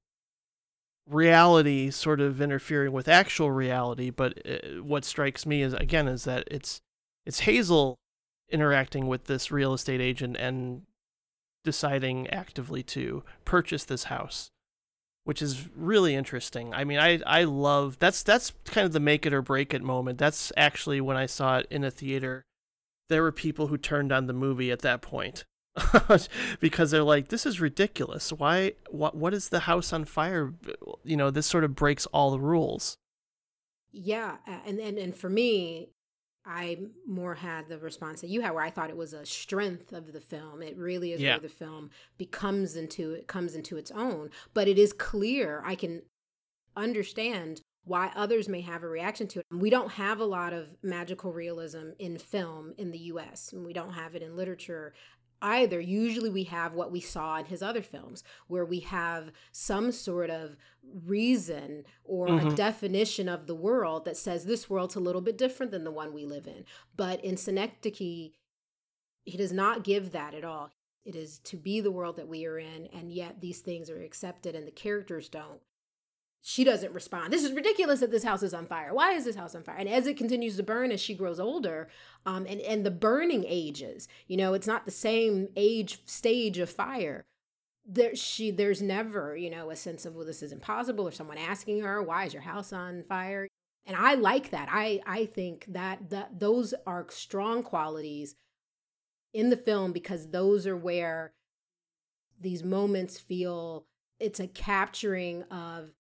reality sort of interfering with actual reality but uh, what strikes me is again is that it's it's hazel interacting with this real estate agent and deciding actively to purchase this house which is really interesting. I mean, I I love that's that's kind of the make it or break it moment. That's actually when I saw it in a theater. There were people who turned on the movie at that point because they're like, "This is ridiculous. Why? What? What is the house on fire? You know, this sort of breaks all the rules." Yeah, and and and for me, I more had the response that you had, where I thought it was a strength of the film. It really is yeah. where the film becomes into it comes into its own. But it is clear I can understand why others may have a reaction to it. We don't have a lot of magical realism in film in the US. And we don't have it in literature either. Usually we have what we saw in his other films, where we have some sort of reason or mm-hmm. a definition of the world that says this world's a little bit different than the one we live in. But in Synecdoche, he does not give that at all. It is to be the world that we are in, and yet these things are accepted and the characters don't she doesn't respond. This is ridiculous that this house is on fire. Why is this house on fire? And as it continues to burn as she grows older, um, and and the burning ages, you know, it's not the same age stage of fire. There, she there's never you know a sense of well this is impossible or someone asking her why is your house on fire and i like that i i think that that those are strong qualities in the film because those are where these moments feel it's a capturing of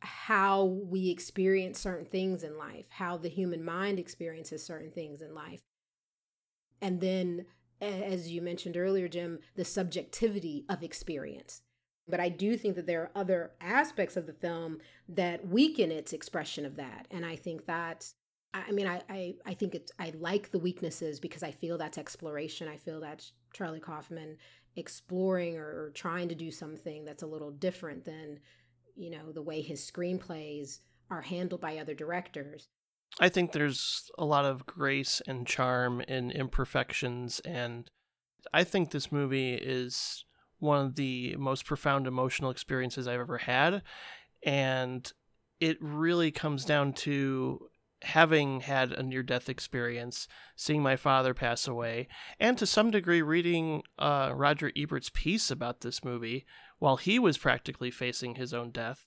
how we experience certain things in life, how the human mind experiences certain things in life. And then, as you mentioned earlier, Jim, the subjectivity of experience. But I do think that there are other aspects of the film that weaken its expression of that. And I think that, I mean, I, I, I think it's, I like the weaknesses because I feel that's exploration. I feel that's Charlie Kaufman exploring or, or trying to do something that's a little different than you know, the way his screenplays are handled by other directors. I think there's a lot of grace and charm in imperfections, and I think this movie is one of the most profound emotional experiences I've ever had. And it really comes down to having had a near death experience, seeing my father pass away, and to some degree reading uh, Roger Ebert's piece about this movie, while he was practically facing his own death.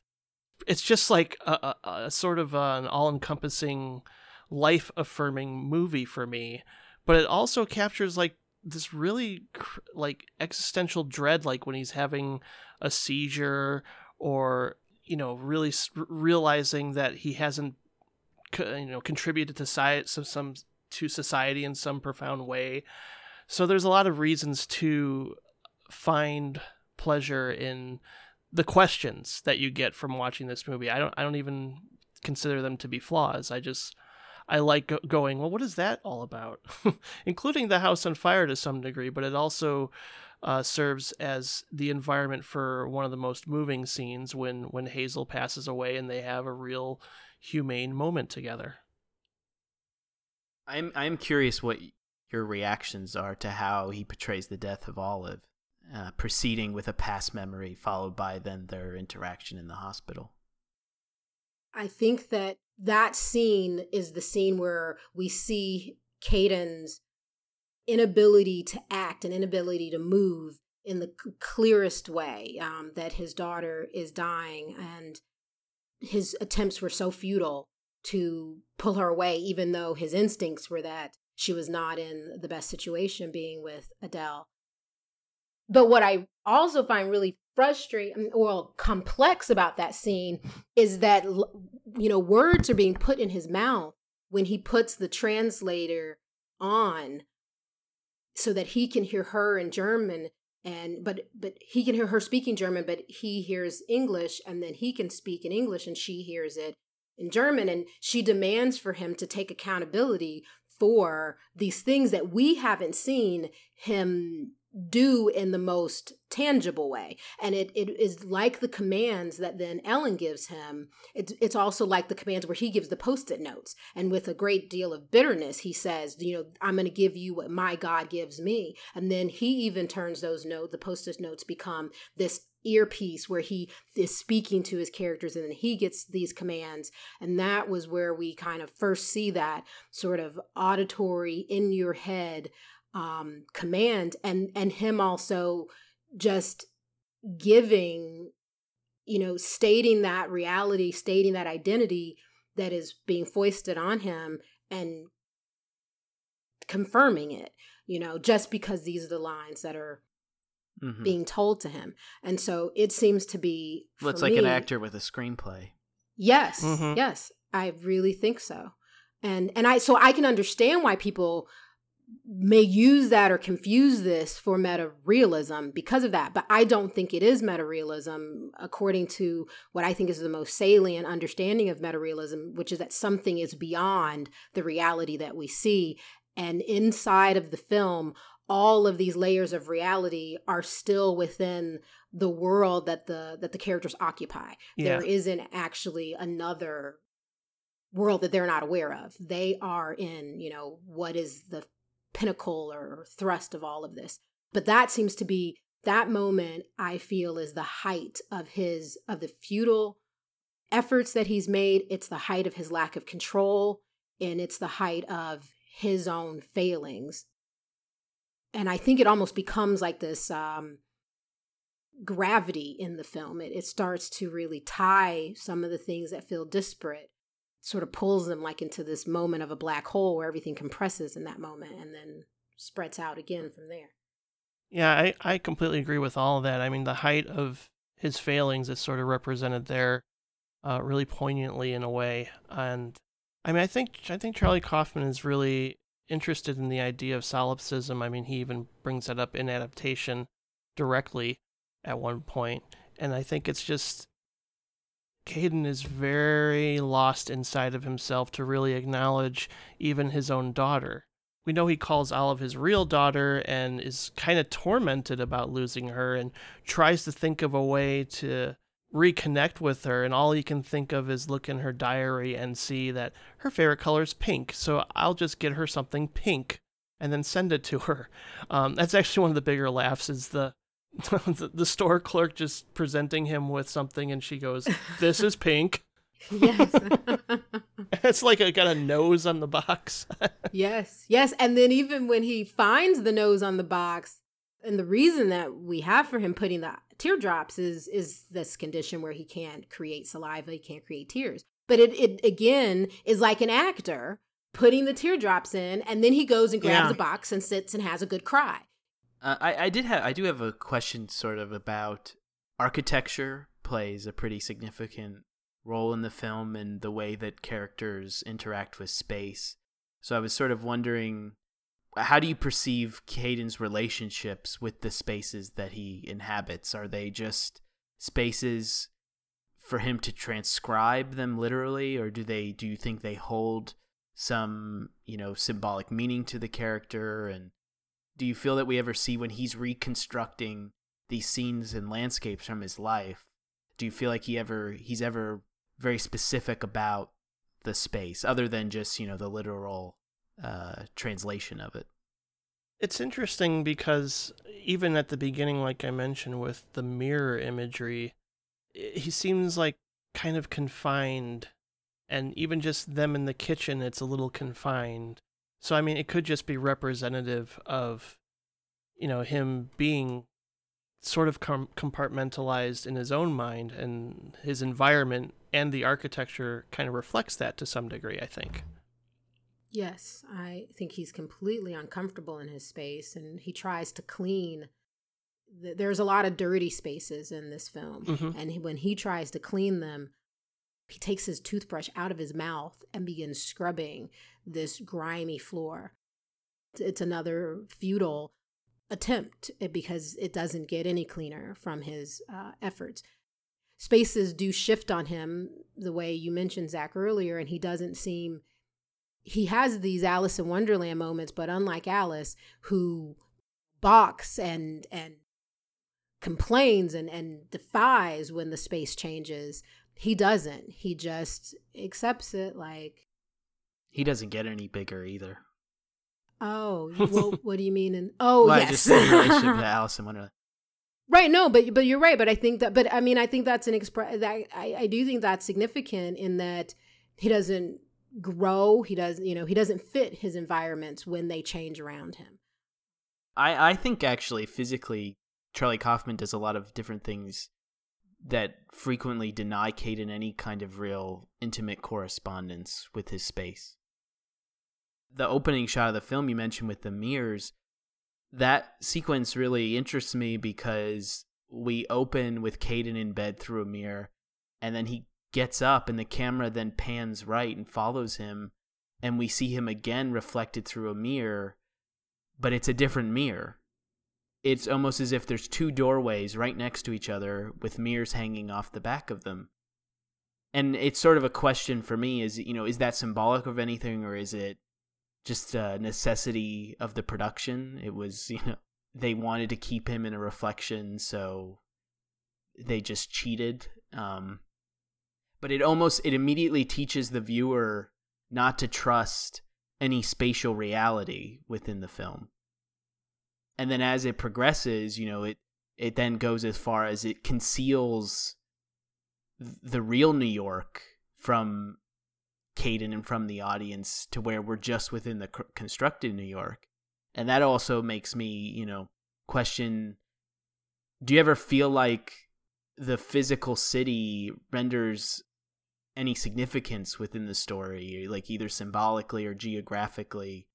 It's just like a, a, a sort of an all encompassing, life affirming movie for me. But it also captures like this really like existential dread, like when he's having a seizure or, you know, really realizing that he hasn't, you know, contributed to society, some, some to society in some profound way. So there's a lot of reasons to find pleasure in the questions that you get from watching this movie. I don't I don't even consider them to be flaws. I just I like go- going, well, what is that all about? Including the house on fire to some degree, but it also uh, serves as the environment for one of the most moving scenes when when Hazel passes away and they have a real humane moment together. I'm I'm curious what your reactions are to how he portrays the death of Olive uh, proceeding with a past memory, followed by then their interaction in the hospital. I think that that scene is the scene where we see Caden's inability to act and inability to move in the clearest way um, that his daughter is dying and his attempts were so futile to pull her away even though his instincts were that she was not in the best situation being with adele. But what I also find really frustrating mm, or complex about that scene is that you know words are being put in his mouth when he puts the translator on so that he can hear her in German and but but he can hear her speaking German but he hears English and then he can speak in English and she hears it in German and she demands for him to take accountability for these things that we haven't seen him do in the most tangible way. And it, it is like the commands that then ellen gives him. It's, it's also like the commands where he gives the post-it notes. And with a great deal of bitterness he says you know i'm going to give you what my god gives me. And then he even turns those notes the post-it notes become this earpiece where he is speaking to his characters and then he gets these commands. And that was where we kind of first see that sort of auditory in your head um, command and and him also just giving, you know, stating that reality, stating that identity that is being foisted on him and confirming it, you know, just because these are the lines that are mm-hmm. being told to him. And so it seems to be. Well, it's like an actor with a screenplay. Yes. Mm-hmm. Yes. I really think so. And and I so I can understand why people may use that or confuse this for meta realism because of that. But I don't think it is meta realism according to what I think is the most salient understanding of meta realism, which is that something is beyond the reality that we see. And inside of the film, all of these layers of reality are still within the world that the that the characters occupy. Yeah. There isn't actually another world that they're not aware of. They are in, you know, what is the pinnacle or thrust of all of this. But that seems to be that moment I feel is the height of his of the futile efforts that he's made. It's the height of his lack of control and it's the height of his own failings. And I think it almost becomes like this um gravity in the film. It, it starts to really tie some of the things that feel disparate sort of pulls them like into this moment of a black hole where everything compresses in that moment and then spreads out again from there. Yeah, I, I completely agree with all of that. I mean, the height of his failings is sort of represented there uh, really poignantly in a way. And I mean, I think I think Charlie Kaufman is really interested in the idea of solipsism. I mean, he even brings that up in adaptation directly at one point. And I think it's just Caden is very lost inside of himself to really acknowledge even his own daughter. We know he calls Olive his real daughter and is kind of tormented about losing her and tries to think of a way to reconnect with her. And all he can think of is look in her diary and see that her favorite color is pink. So I'll just get her something pink and then send it to her. Um, that's actually one of the bigger laughs is the the, the store clerk just presenting him with something and she goes this is pink. Yes. It's like it got a nose on the box. Yes yes and then even when he finds the nose on the box and the reason that we have for him putting the teardrops is is this condition where he can't create saliva he can't create tears. But it, it again is like an actor putting the teardrops in and then he goes and grabs yeah. a box and sits and has a good cry uh, I I did have I do have a question sort of about architecture plays a pretty significant role in the film and the way that characters interact with space. So I was sort of wondering how do you perceive Caden's relationships with the spaces that he inhabits? Are they just spaces for him to transcribe them literally or do they do you think they hold some, you know, symbolic meaning to the character and do you feel that we ever see when he's reconstructing these scenes and landscapes from his life? Do you feel like he ever he's ever very specific about the space other than just, you know, the literal uh, translation of it? It's interesting because even at the beginning, like I mentioned with the mirror imagery, he seems like kind of confined. And even just them in the kitchen, it's a little confined. So I mean, it could just be representative of, you know, him being sort of com- compartmentalized in his own mind, and his environment and the architecture kind of reflects that to some degree. I think. Yes, I think he's completely uncomfortable in his space, and he tries to clean. There's a lot of dirty spaces in this film, mm-hmm. and when he tries to clean them, he takes his toothbrush out of his mouth and begins scrubbing this grimy floor. It's another futile attempt eh, because it doesn't get any cleaner from his uh, efforts. Spaces do shift on him the way you mentioned, Zach, earlier, and he doesn't seem. He has these Alice in Wonderland moments, but unlike Alice, who balks and and complains and, and defies when the space changes, he doesn't. He just accepts it like he doesn't get any bigger either. Oh, well, what do you mean? And oh, well, yes. Just relationship to Alice in Wonderland. Right. No, but but you're right. But I think that. But I mean, I think that's an express. That I I do think that's significant in that he doesn't grow. He doesn't. You know, he doesn't fit his environments when they change around him. I I think actually physically Charlie Kaufman does a lot of different things that frequently deny Caden any kind of real intimate correspondence with his space. The opening shot of the film you mentioned with the mirrors, that sequence really interests me because we open with Caden in bed through a mirror, and then he gets up, and the camera then pans right and follows him, and we see him again reflected through a mirror, but it's a different mirror. It's almost as if there's two doorways right next to each other with mirrors hanging off the back of them. And it's sort of a question for me is, you know, is that symbolic of anything or is it just a necessity of the production? It was, you know, they wanted to keep him in a reflection, so they just cheated. Um, but it almost it immediately teaches the viewer not to trust any spatial reality within the film. And then as it progresses, you know, it it then goes as far as it conceals the real New York from Caden and from the audience to where we're just within the constructed New York. And that also makes me you know question do you ever feel like the physical city renders any significance within the story like either symbolically or geographically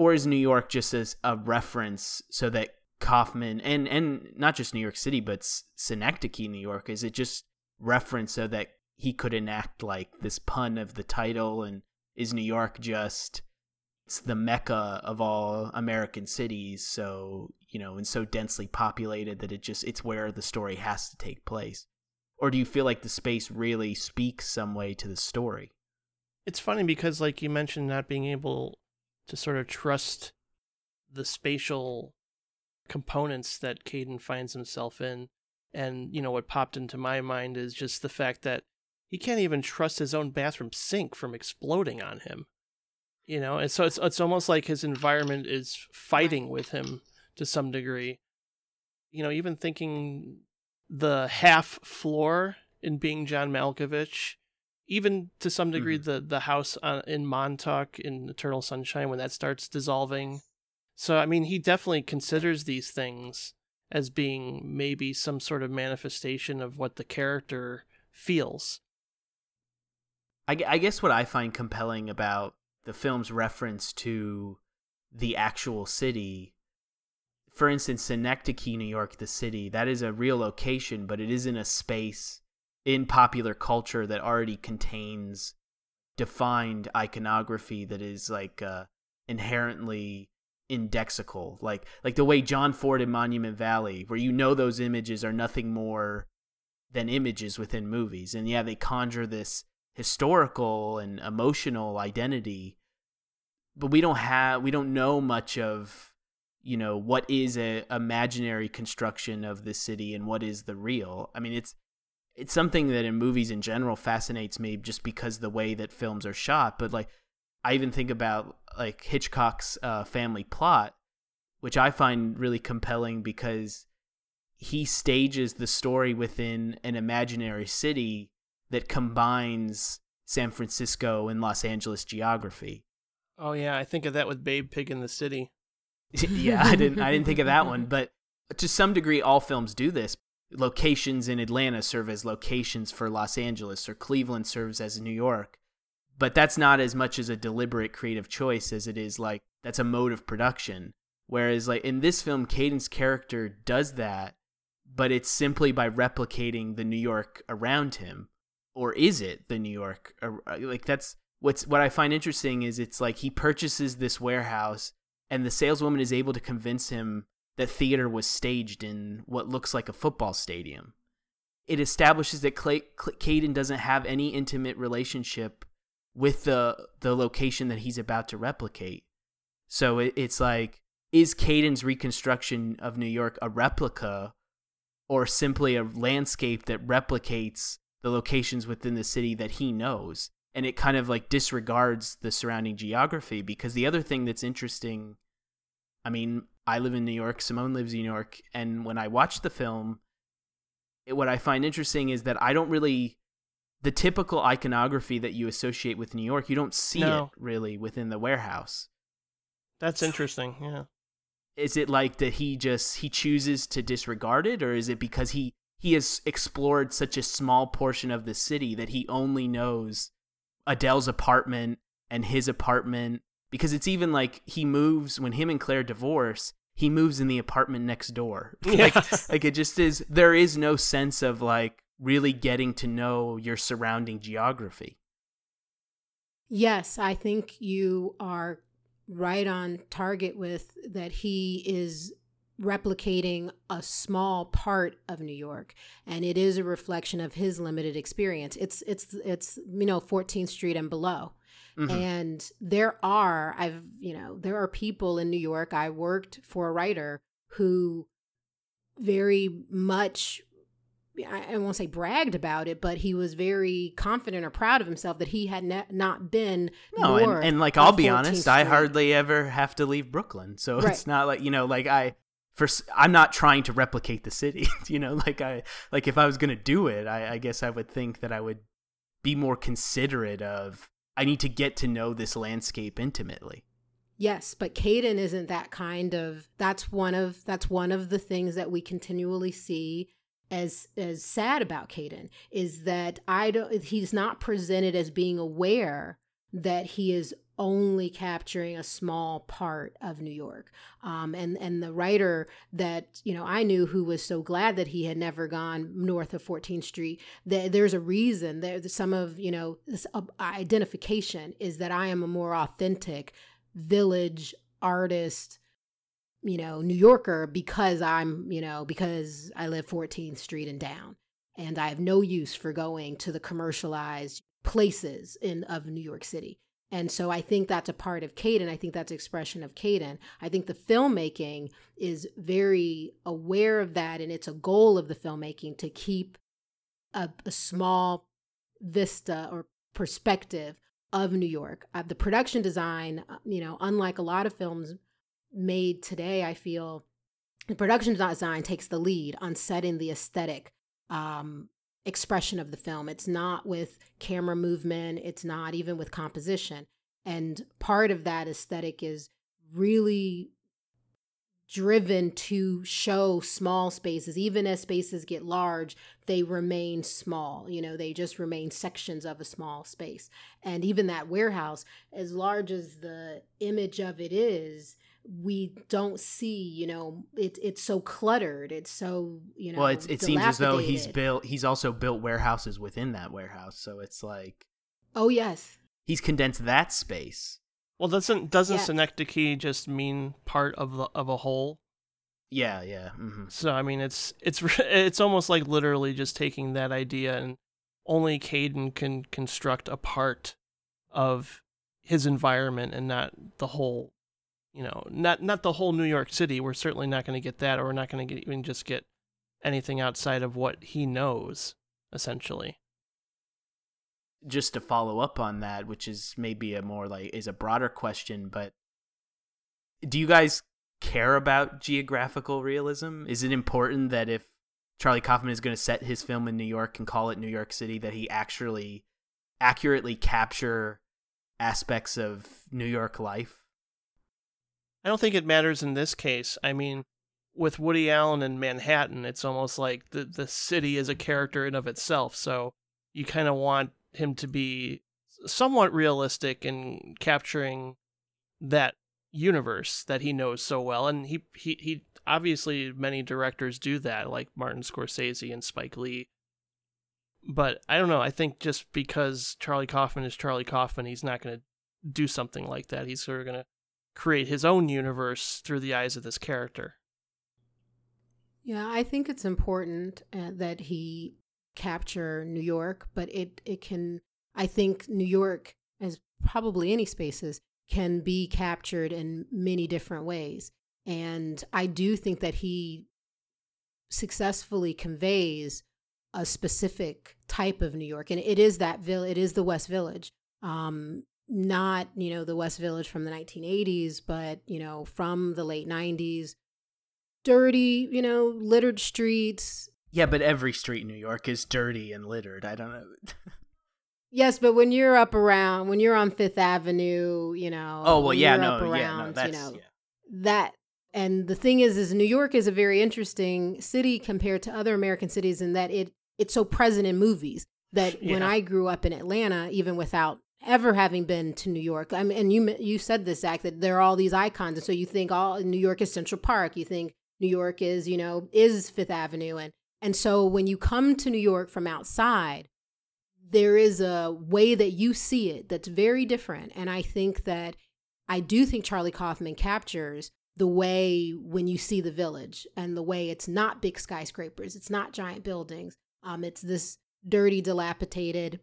or is new york just as a reference so that kaufman and and not just new york city but synecdoche new york is it just reference so that he could enact like this pun of the title and is new york just it's the mecca of all American cities, so you know, and so densely populated that it just it's where the story has to take place. Or do you feel like the space really speaks some way to the story? It's funny because like you mentioned not being able to sort of trust the spatial components that Caden finds himself in. And, you know, what popped into my mind is just the fact that he can't even trust his own bathroom sink from exploding on him you know and so it's it's almost like his environment is fighting with him to some degree you know even thinking the half floor in being John Malkovich even to some degree mm-hmm. the the house on, in Montauk in Eternal Sunshine when that starts dissolving so I mean he definitely considers these things as being maybe some sort of manifestation of what the character feels I, I guess what I find compelling about the film's reference to the actual city. For instance, Synecdoche, New York, the city, that is a real location, but it isn't a space in popular culture that already contains defined iconography that is like uh, inherently indexical. Like like the way John Ford in Monument Valley where you know those images are nothing more than images within movies. And yeah they conjure this historical and emotional identity but we don't have we don't know much of you know what is a imaginary construction of the city and what is the real. I mean it's it's something that in movies in general fascinates me just because the way that films are shot but like i even think about like hitchcock's uh, family plot which i find really compelling because he stages the story within an imaginary city that combines San Francisco and Los Angeles geography. Oh yeah, I think of that with Babe Pig in the City. yeah, I didn't I didn't think of that one, but to some degree all films do this. Locations in Atlanta serve as locations for Los Angeles or Cleveland serves as New York. But that's not as much as a deliberate creative choice as it is like that's a mode of production. Whereas like in this film Caden's character does that, but it's simply by replicating the New York around him or is it the New York? Uh, like that's what's what I find interesting is it's like he purchases this warehouse and the saleswoman is able to convince him that theater was staged in what looks like a football stadium. It establishes that Clay, Caden doesn't have any intimate relationship with the the location that he's about to replicate. So it, it's like, is Caden's reconstruction of New York a replica, or simply a landscape that replicates the locations within the city that he knows and it kind of like disregards the surrounding geography because the other thing that's interesting i mean i live in new york simone lives in new york and when i watch the film it, what i find interesting is that i don't really the typical iconography that you associate with new york you don't see no. it really within the warehouse. That's interesting yeah. Is it like that he just he chooses to disregard it or is it because he he has explored such a small portion of the city that he only knows Adele's apartment and his apartment? Because it's even like he moves when him and Claire divorce he moves in the apartment next door like like it just is there is no sense of like really getting to know your surrounding geography Yes, I think you are right on target with that he is replicating a small part of New York and it is a reflection of his limited experience. It's it's it's you know 14th Street and below. Mm-hmm. And there are I've you know there are people in New York I worked for a writer who very much I won't say bragged about it, but he was very confident or proud of himself that he had ne- not been. No, and, and, like I'll be honest, Street. I hardly ever have to leave Brooklyn, so right. it's not like you know, like I. For, I'm not trying to replicate the city, you know. Like I, like if I was gonna do it, I, I guess I would think that I would be more considerate of. I need to get to know this landscape intimately. Yes, but Caden isn't that kind of. That's one of that's one of the things that we continually see as as sad about Caden is that I don't he's not presented as being aware that he is only capturing a small part of New York. Um, and and the writer that you know I knew who was so glad that he had never gone north of 14th Street. That there's a reason. There's some of you know this uh, identification is that I am a more authentic village artist you know, New Yorker because I'm, you know, because I live 14th Street and down. And I have no use for going to the commercialized places in of New York City. And so I think that's a part of Caden. I think that's expression of Caden. I think the filmmaking is very aware of that, and it's a goal of the filmmaking to keep a, a small vista or perspective of New York. Uh, the production design, uh, you know, unlike a lot of films made today, I feel the production design takes the lead on setting the aesthetic um, expression of the film. It's not with camera movement, it's not even with composition. And part of that aesthetic is really driven to show small spaces even as spaces get large they remain small you know they just remain sections of a small space and even that warehouse as large as the image of it is we don't see you know it, it's so cluttered it's so you know well it's, it seems as though he's built he's also built warehouses within that warehouse so it's like oh yes he's condensed that space well doesn't doesn't yeah. synecdoche just mean part of the of a whole yeah yeah mm-hmm. so i mean it's it's it's almost like literally just taking that idea and only caden can construct a part of his environment and not the whole you know, not not the whole New York City. We're certainly not going to get that, or we're not going to even just get anything outside of what he knows, essentially. Just to follow up on that, which is maybe a more like is a broader question, but do you guys care about geographical realism? Is it important that if Charlie Kaufman is going to set his film in New York and call it New York City, that he actually accurately capture aspects of New York life? I don't think it matters in this case. I mean, with Woody Allen and Manhattan, it's almost like the the city is a character in of itself. So you kind of want him to be somewhat realistic in capturing that universe that he knows so well and he he he obviously many directors do that like Martin Scorsese and Spike Lee but I don't know I think just because Charlie Kaufman is Charlie Kaufman he's not going to do something like that he's sort of going to create his own universe through the eyes of this character. Yeah, I think it's important uh, that he capture New York, but it it can I think New York as probably any spaces can be captured in many different ways. And I do think that he successfully conveys a specific type of New York, and it is that vill- it is the West Village. Um, not, you know, the West Village from the 1980s, but, you know, from the late 90s. Dirty, you know, littered streets. Yeah, but every street in New York is dirty and littered. I don't know. yes, but when you're up around, when you're on Fifth Avenue, you know. Oh, well, yeah, no, around, yeah, no, that's, you know, yeah. that And the thing is, is New York is a very interesting city compared to other American cities in that it it's so present in movies that yeah. when I grew up in Atlanta, even without ever having been to New York, I mean, and you you said this, Zach, that there are all these icons, and so you think all New York is Central Park, you think New York is you know is Fifth Avenue, and and so when you come to New York from outside, there is a way that you see it that's very different, and I think that I do think Charlie Kaufman captures the way when you see the village and the way it's not big skyscrapers, it's not giant buildings. Um, it's this dirty, dilapidated,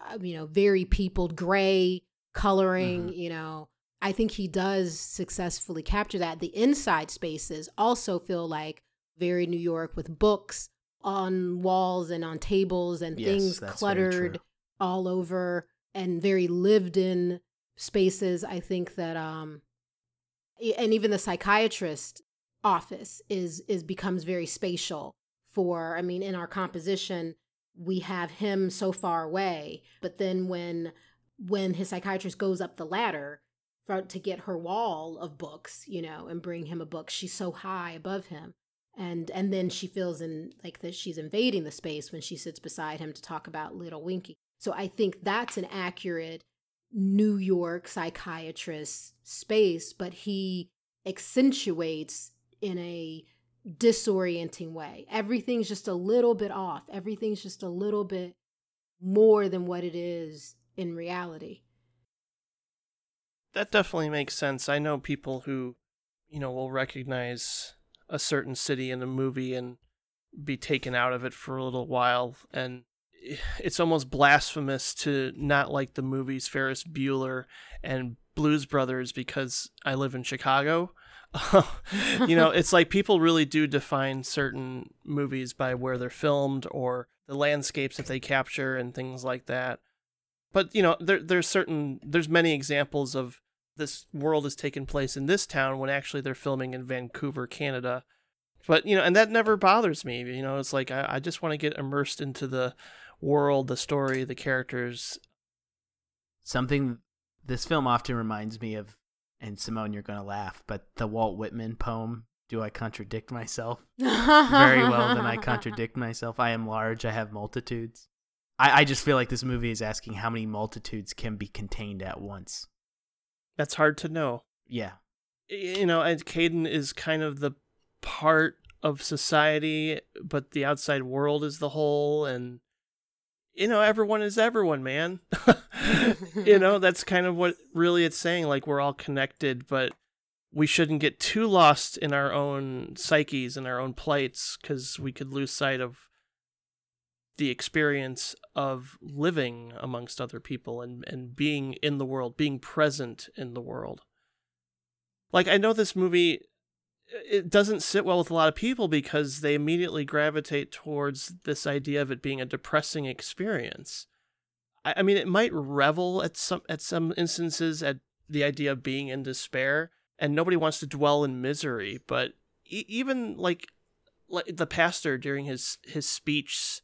uh, you know, very peopled gray coloring, mm-hmm. you know. I think he does successfully capture that. The inside spaces also feel like very New York with books on walls and on tables and yes, things cluttered all over and very lived in spaces. I think that um and even the psychiatrist office is is becomes very spatial for I mean in our composition we have him so far away but then when when his psychiatrist goes up the ladder for, to get her wall of books you know and bring him a book she's so high above him. And and then she feels in like that she's invading the space when she sits beside him to talk about little winky. So i think that's an accurate New York psychiatrist space, but he accentuates in a disorienting way. Everything's just a little bit off. Everything's just a little bit more than what it is in reality. That definitely makes sense. I know people who, you know, will recognize a certain city in a movie and be taken out of it for a little while and it's almost blasphemous to not like the movies Ferris Bueller and Blues Brothers because I live in Chicago. you know, it's like people really do define certain movies by where they're filmed or the landscapes that they capture and things like that. But you know, there there's certain there's many examples of this world has taken place in this town when actually they're filming in Vancouver, Canada. But you know, and that never bothers me. You know, it's like I, I just want to get immersed into the world, the story, the characters. Something this film often reminds me of, and Simone, you're going to laugh, but the Walt Whitman poem, Do I Contradict Myself? Very well, then I contradict myself. I am large, I have multitudes. I, I just feel like this movie is asking how many multitudes can be contained at once. That's hard to know. Yeah. You know, and Caden is kind of the part of society, but the outside world is the whole, and you know, everyone is everyone, man. you know, that's kind of what really it's saying. Like we're all connected, but we shouldn't get too lost in our own psyches and our own plights because we could lose sight of the experience of living amongst other people and, and being in the world, being present in the world. Like, I know this movie it doesn't sit well with a lot of people because they immediately gravitate towards this idea of it being a depressing experience. I, I mean, it might revel at some at some instances at the idea of being in despair, and nobody wants to dwell in misery. But e- even like, like the pastor during his his speech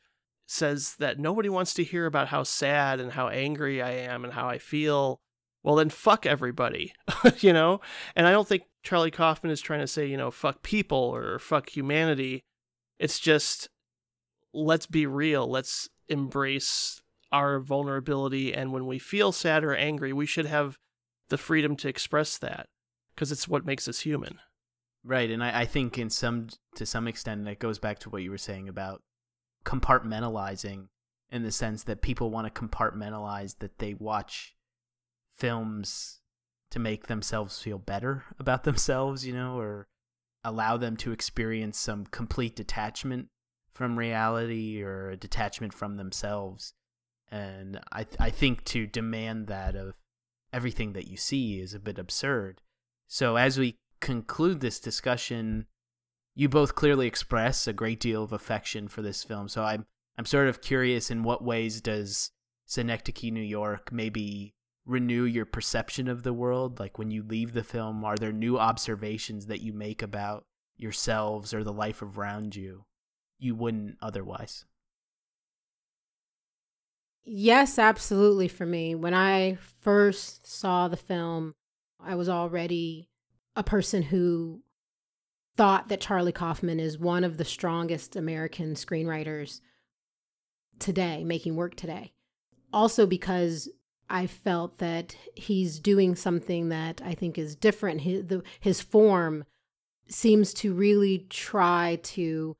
says that nobody wants to hear about how sad and how angry I am and how I feel well then fuck everybody you know? And i don't think charlie kaufman is trying to say you know fuck people or fuck humanity. It's just let's be real. Let's embrace our vulnerability. And when we feel sad or angry we should have the freedom to express that because it's what makes us human. Right. And I, I think in some to some extent that goes back to what you were saying about compartmentalizing in the sense that people want to compartmentalize that they watch films to make themselves feel better about themselves, you know, or allow them to experience some complete detachment from reality or detachment from themselves. And I th- I think to demand that of everything that you see is a bit absurd. So as we conclude this discussion, you both clearly express a great deal of affection for this film. So I'm I'm sort of curious in what ways does Synecdoche, New York maybe renew your perception of the world? Like when you leave the film, are there new observations that you make about yourselves or the life around you you wouldn't otherwise? Yes, absolutely. For me, when I first saw the film, I was already a person who thought that Charlie Kaufman is one of the strongest American screenwriters today, making work today. Also, because I felt that he's doing something that I think is different. His, the, his form seems to really try to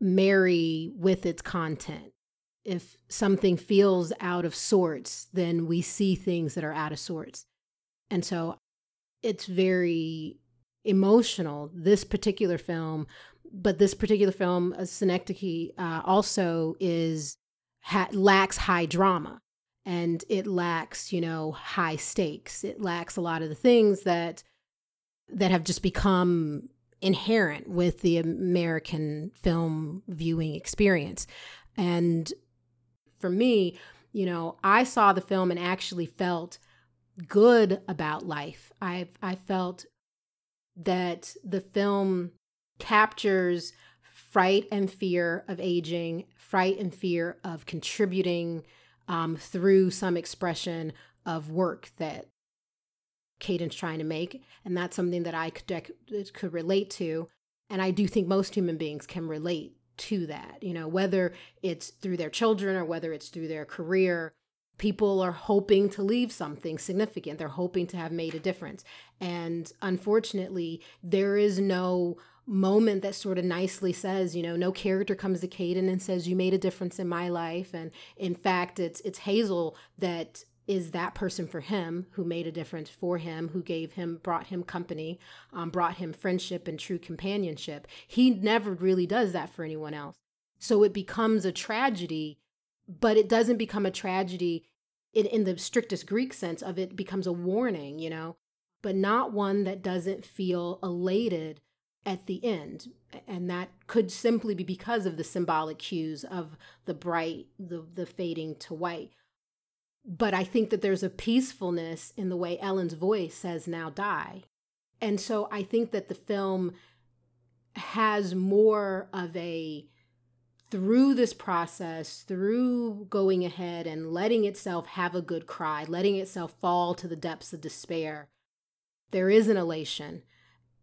marry with its content. If something feels out of sorts, then we see things that are out of sorts. And so it's very emotional, this particular film. But this particular film, uh, Synecdoche, uh, also is ha- lacks high drama and it lacks, you know, high stakes. It lacks a lot of the things that that have just become inherent with the American film viewing experience. And for me, you know, I saw the film and actually felt good about life. I I felt that the film captures fright and fear of aging, fright and fear of contributing um, through some expression of work that Caden's trying to make, and that's something that I could could relate to, and I do think most human beings can relate to that. You know, whether it's through their children or whether it's through their career, people are hoping to leave something significant. They're hoping to have made a difference, and unfortunately, there is no moment that sort of nicely says, you know, no character comes to Caden and says you made a difference in my life. And in fact, it's it's Hazel that is that person for him who made a difference for him, who gave him, brought him company, um, brought him friendship and true companionship. He never really does that for anyone else. So it becomes a tragedy, but it doesn't become a tragedy in, in the strictest Greek sense of it becomes a warning, you know, but not one that doesn't feel elated at the end and that could simply be because of the symbolic cues of the bright the the fading to white. But i think that there's a peacefulness in the way ellen's voice says now die. And so i think that the film has more of a through this process, through going ahead and letting itself have a good cry, letting itself fall to the depths of despair, there is an elation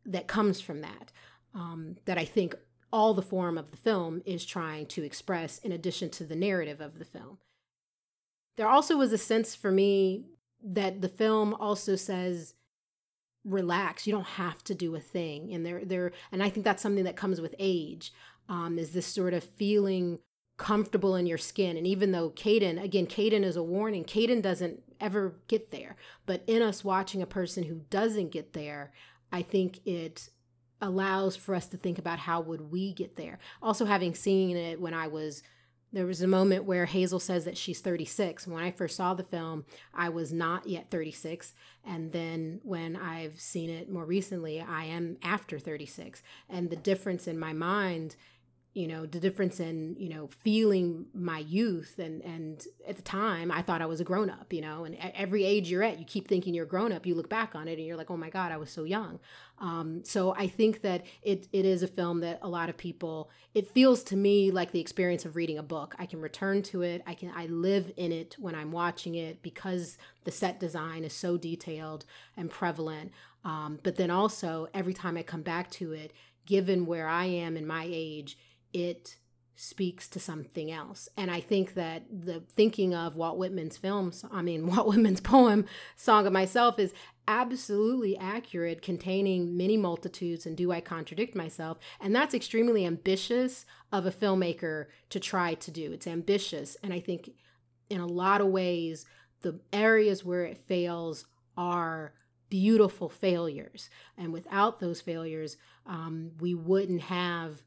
that comes from that um, that I think all the form of the film is trying to express in addition to the narrative of the film. There also was a sense for me that the film also says relax you don't have to do a thing. And there there and i think that's something that comes with age um, is this sort of feeling comfortable in your skin. And even though Caden again Caden is a warning Caden doesn't ever get there. But in us watching a person who doesn't get there I think it allows for us to think about how would we get there. Also having seen it when I was there was a moment where Hazel says that she's 36. When I first saw the film, I was not yet 36. And then when I've seen it more recently, I am after 36. And the difference in my mind you know the difference in you know feeling my youth and and at the time i thought i was a grown up you know and at every age you're at you keep thinking you're grown up you look back on it and you're like oh my god i was so young. Um, so i think that it it is a film that a lot of people it feels to me like the experience of reading a book. I can return to it. I can i live in it when i'm watching it because the set design is so detailed and prevalent. Um, but then also every time i come back to it given where i am in my age it speaks to something else. And I think that the thinking of Walt Whitman's films, I mean, Walt Whitman's poem, Song of Myself, is absolutely accurate, containing many multitudes. And do I contradict myself? And that's extremely ambitious of a filmmaker to try to do. It's ambitious. And I think in a lot of ways, the areas where it fails are beautiful failures. And without those failures, um, we wouldn't have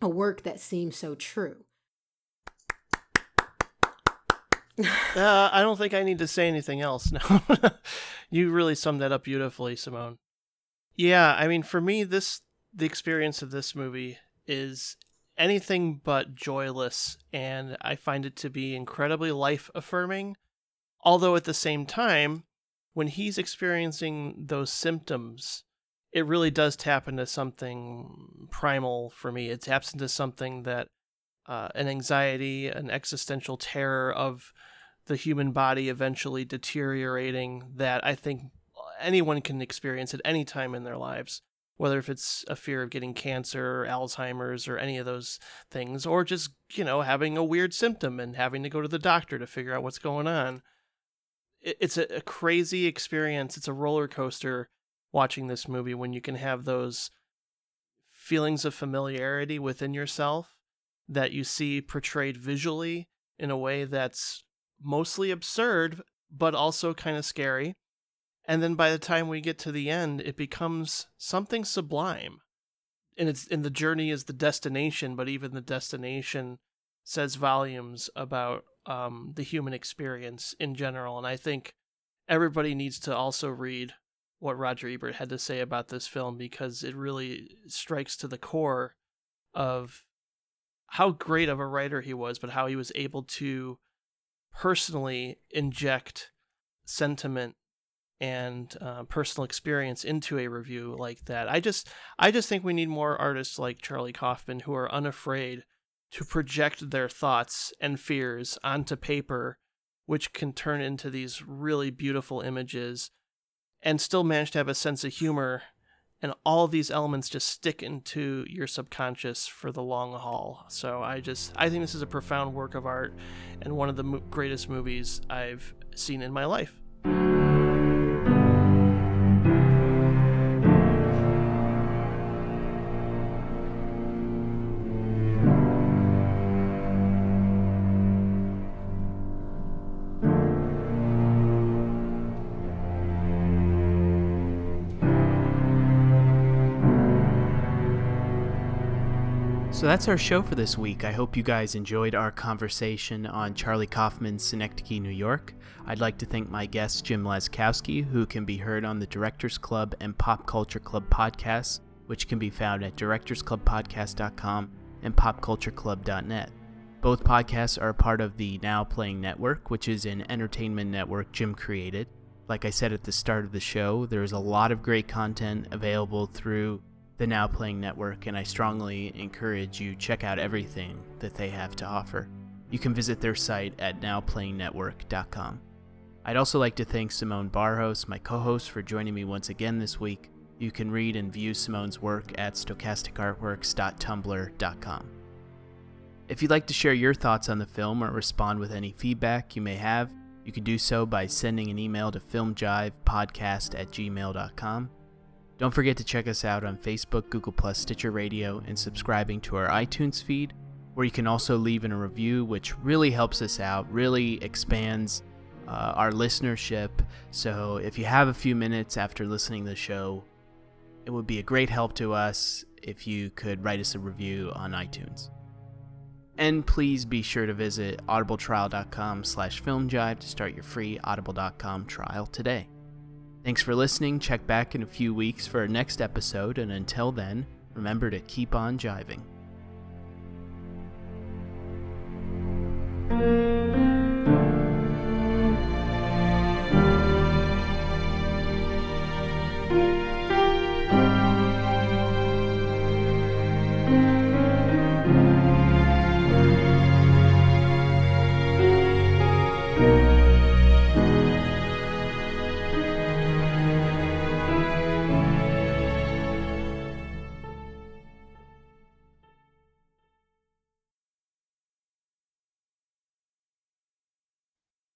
a work that seems so true. uh, I don't think I need to say anything else now. you really summed that up beautifully, Simone. Yeah, I mean, for me, this the experience of this movie is anything but joyless, and I find it to be incredibly life affirming. Although at the same time, when he's experiencing those symptoms it really does tap into something primal for me. It taps into something that uh, an anxiety, an existential terror of the human body eventually deteriorating that I think anyone can experience at any time in their lives. whether if it's a fear of getting cancer or Alzheimer's or any of those things, or just, you know, having a weird symptom and having to go to the doctor to figure out what's going on. It's a, a crazy experience. It's a roller coaster watching this movie when you can have those feelings of familiarity within yourself that you see portrayed visually in a way that's mostly absurd, but also kind of scary. And then by the time we get to the end it becomes something sublime. And it's and the journey is the destination but even the destination says volumes about um, the human experience in general. And i think everybody needs to also read what roger ebert had to say about this film because it really strikes to the core of how great of a writer he was but how he was able to personally inject sentiment and uh, personal experience into a review like that. I just I just think we need more artists like Charlie Kaufman who are unafraid to project their thoughts and fears onto paper which can turn into these really beautiful images and still manage to have a sense of humor and all of these elements just stick into your subconscious for the long haul. So I just I think this is a profound work of art and one of the mo- greatest movies I've seen in my life. That's our show for this week. I hope you guys enjoyed our conversation on Charlie Kaufman's Synecdoche, New York. I'd like to thank my guest, Jim Laczkowski, who can be heard on the Directors Club and Pop Culture Club podcasts, which can be found at directorsclubpodcast.com and popcultureclub.net. Both podcasts are part of the Now Playing Network, which is an entertainment network Jim created. Like I said at the start of the show, there's a lot of great content available through the Now Playing Network, and I strongly encourage you check out everything that they have to offer. You can visit their site at nowplayingnetwork.com. I'd also like to thank Simone Barros, my co host, for joining me once again this week. You can read and view Simone's work at stochasticartworks.tumblr.com. If you'd like to share your thoughts on the film or respond with any feedback you may have, you can do so by sending an email to filmjivepodcast at gmail.com. Don't forget to check us out on Facebook, Google, Stitcher Radio, and subscribing to our iTunes feed, where you can also leave in a review, which really helps us out, really expands uh, our listenership. So if you have a few minutes after listening to the show, it would be a great help to us if you could write us a review on iTunes. And please be sure to visit audibletrial.com slash filmjive to start your free audible.com trial today. Thanks for listening. Check back in a few weeks for our next episode, and until then, remember to keep on jiving.